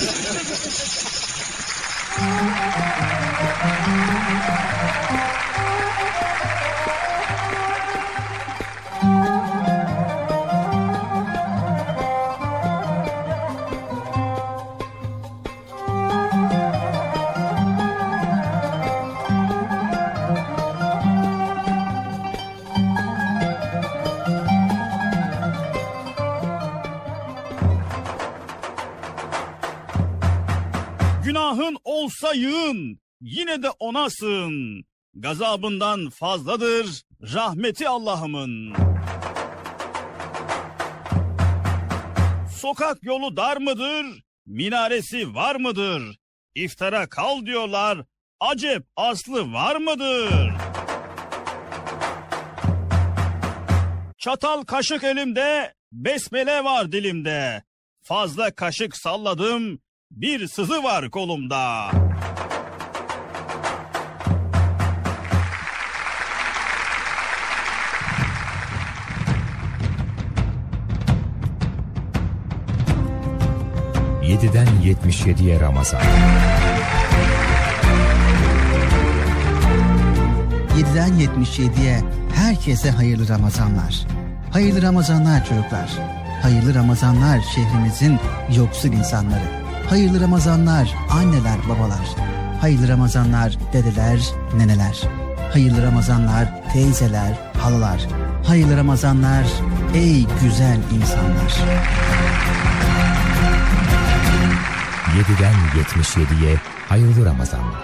Olsa yığın, yine de ona sığın. Gazabından fazladır rahmeti Allah'ımın. Sokak yolu dar mıdır? Minaresi var mıdır? İftara kal diyorlar. Acep aslı var mıdır? Çatal kaşık elimde, besmele var dilimde. Fazla kaşık salladım, bir sızı var kolumda. Yediden 77'ye Ramazan. 7'den 77'ye herkese hayırlı Ramazanlar. Hayırlı Ramazanlar çocuklar. Hayırlı Ramazanlar şehrimizin yoksul insanları. Hayırlı Ramazanlar anneler babalar. Hayırlı Ramazanlar dedeler neneler. Hayırlı Ramazanlar teyzeler halalar. Hayırlı Ramazanlar ey güzel insanlar. 7'den 77'ye hayırlı Ramazanlar.